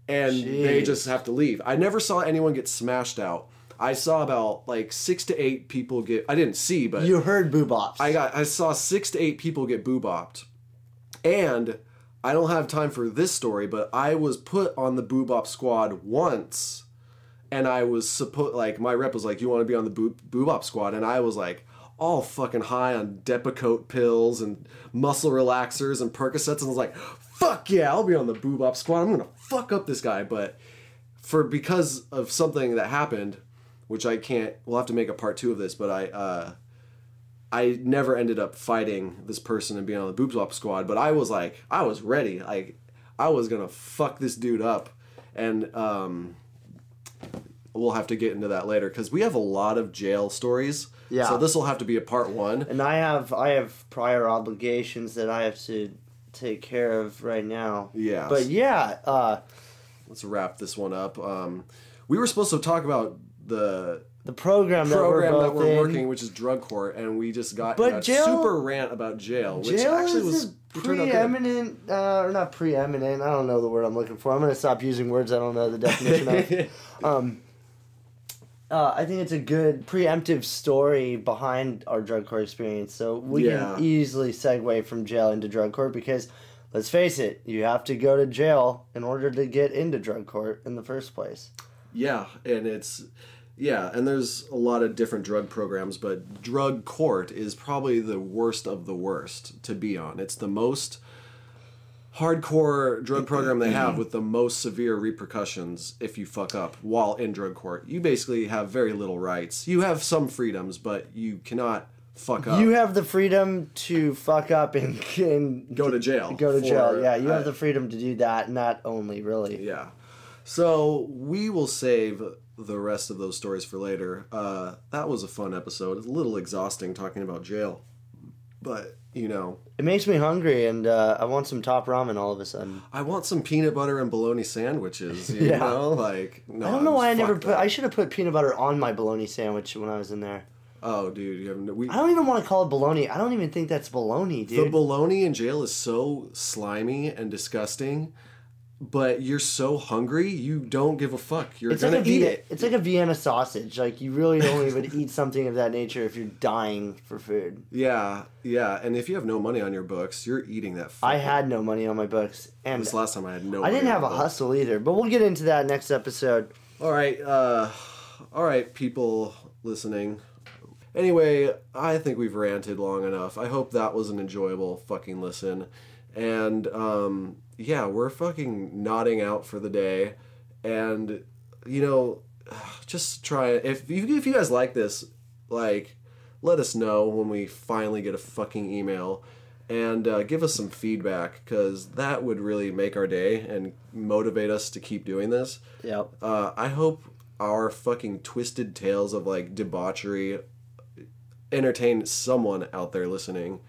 and they just have to leave. I never saw anyone get smashed out. I saw about like six to eight people get. I didn't see, but You heard boobops. I got. I saw six to eight people get boobopped, and I don't have time for this story, but I was put on the boobop squad once, and I was supposed like my rep was like, "You want to be on the boob boobop squad?" And I was like. All fucking high on Depakote pills and muscle relaxers and Percocets, and I was like, "Fuck yeah, I'll be on the boobop squad. I'm gonna fuck up this guy." But for because of something that happened, which I can't. We'll have to make a part two of this, but I uh, I never ended up fighting this person and being on the boobop squad. But I was like, I was ready. Like I was gonna fuck this dude up, and um, we'll have to get into that later because we have a lot of jail stories. Yeah. So this will have to be a part one. and I have I have prior obligations that I have to take care of right now. Yeah. But yeah, uh, Let's wrap this one up. Um, we were supposed to talk about the the program that program we're that we're in. working, which is drug court, and we just got But a jail- super rant about jail, which Jail actually was a turned out good. preeminent, uh, or not preeminent. I don't know the word I'm looking for. I'm gonna stop using words I don't know the definition of. Um, uh, I think it's a good preemptive story behind our drug court experience, so we Yeah. can easily segue from jail into drug court because, let's face it, you have to go to jail in order to get into drug court in the first place. Yeah, and it's yeah, and there's a lot of different drug programs, but drug court is probably the worst of the worst to be on. It's the most hardcore drug program they have with the most severe repercussions if you fuck up while in drug court. You basically have very little rights. You have some freedoms, but you cannot fuck up. You have the freedom to fuck up and, and Go to jail Go to for, jail. Yeah, you have the freedom to do that. Not only really. Yeah. So we will save the rest of those stories for later. Uh, that was a fun episode. It's a little exhausting talking about jail, but you know, It makes me hungry, and uh, I want some top ramen all of a sudden. I want some peanut butter and bologna sandwiches. You Yeah. know, like no, I don't know why I never put. that. I should have put peanut butter on my bologna sandwich when I was in there. Oh, dude, you have no, we. I don't even want to call it bologna. I don't even think that's bologna, dude. The bologna in jail is so slimy and disgusting, but you're so hungry, you don't give a fuck. You're it's gonna like eat it. It's like a Vienna sausage. Like you really only would eat something of that nature if you're dying for food. Yeah, yeah. And if you have no money on your books, you're eating that. Food. I had no money on my books, and This last time I had no. I didn't have a books. hustle either. But we'll get into that next episode. All right, uh, all right, people listening. Anyway, I think we've ranted long enough. I hope that was an enjoyable fucking listen. And um, yeah, we're fucking nodding out for the day. And you know, just try if you if you guys like this, like, let us know when we finally get a fucking email. And uh, give us some feedback because that would really make our day and motivate us to keep doing this. Yep. Uh, I hope our fucking twisted tales of like debauchery entertain someone out there listening.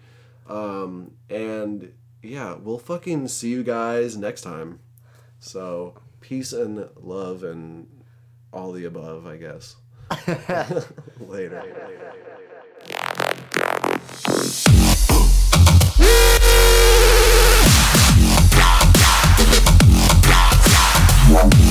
Um, and yeah, we'll fucking see you guys next time. So peace and love and all the above, I guess. later. later, later, later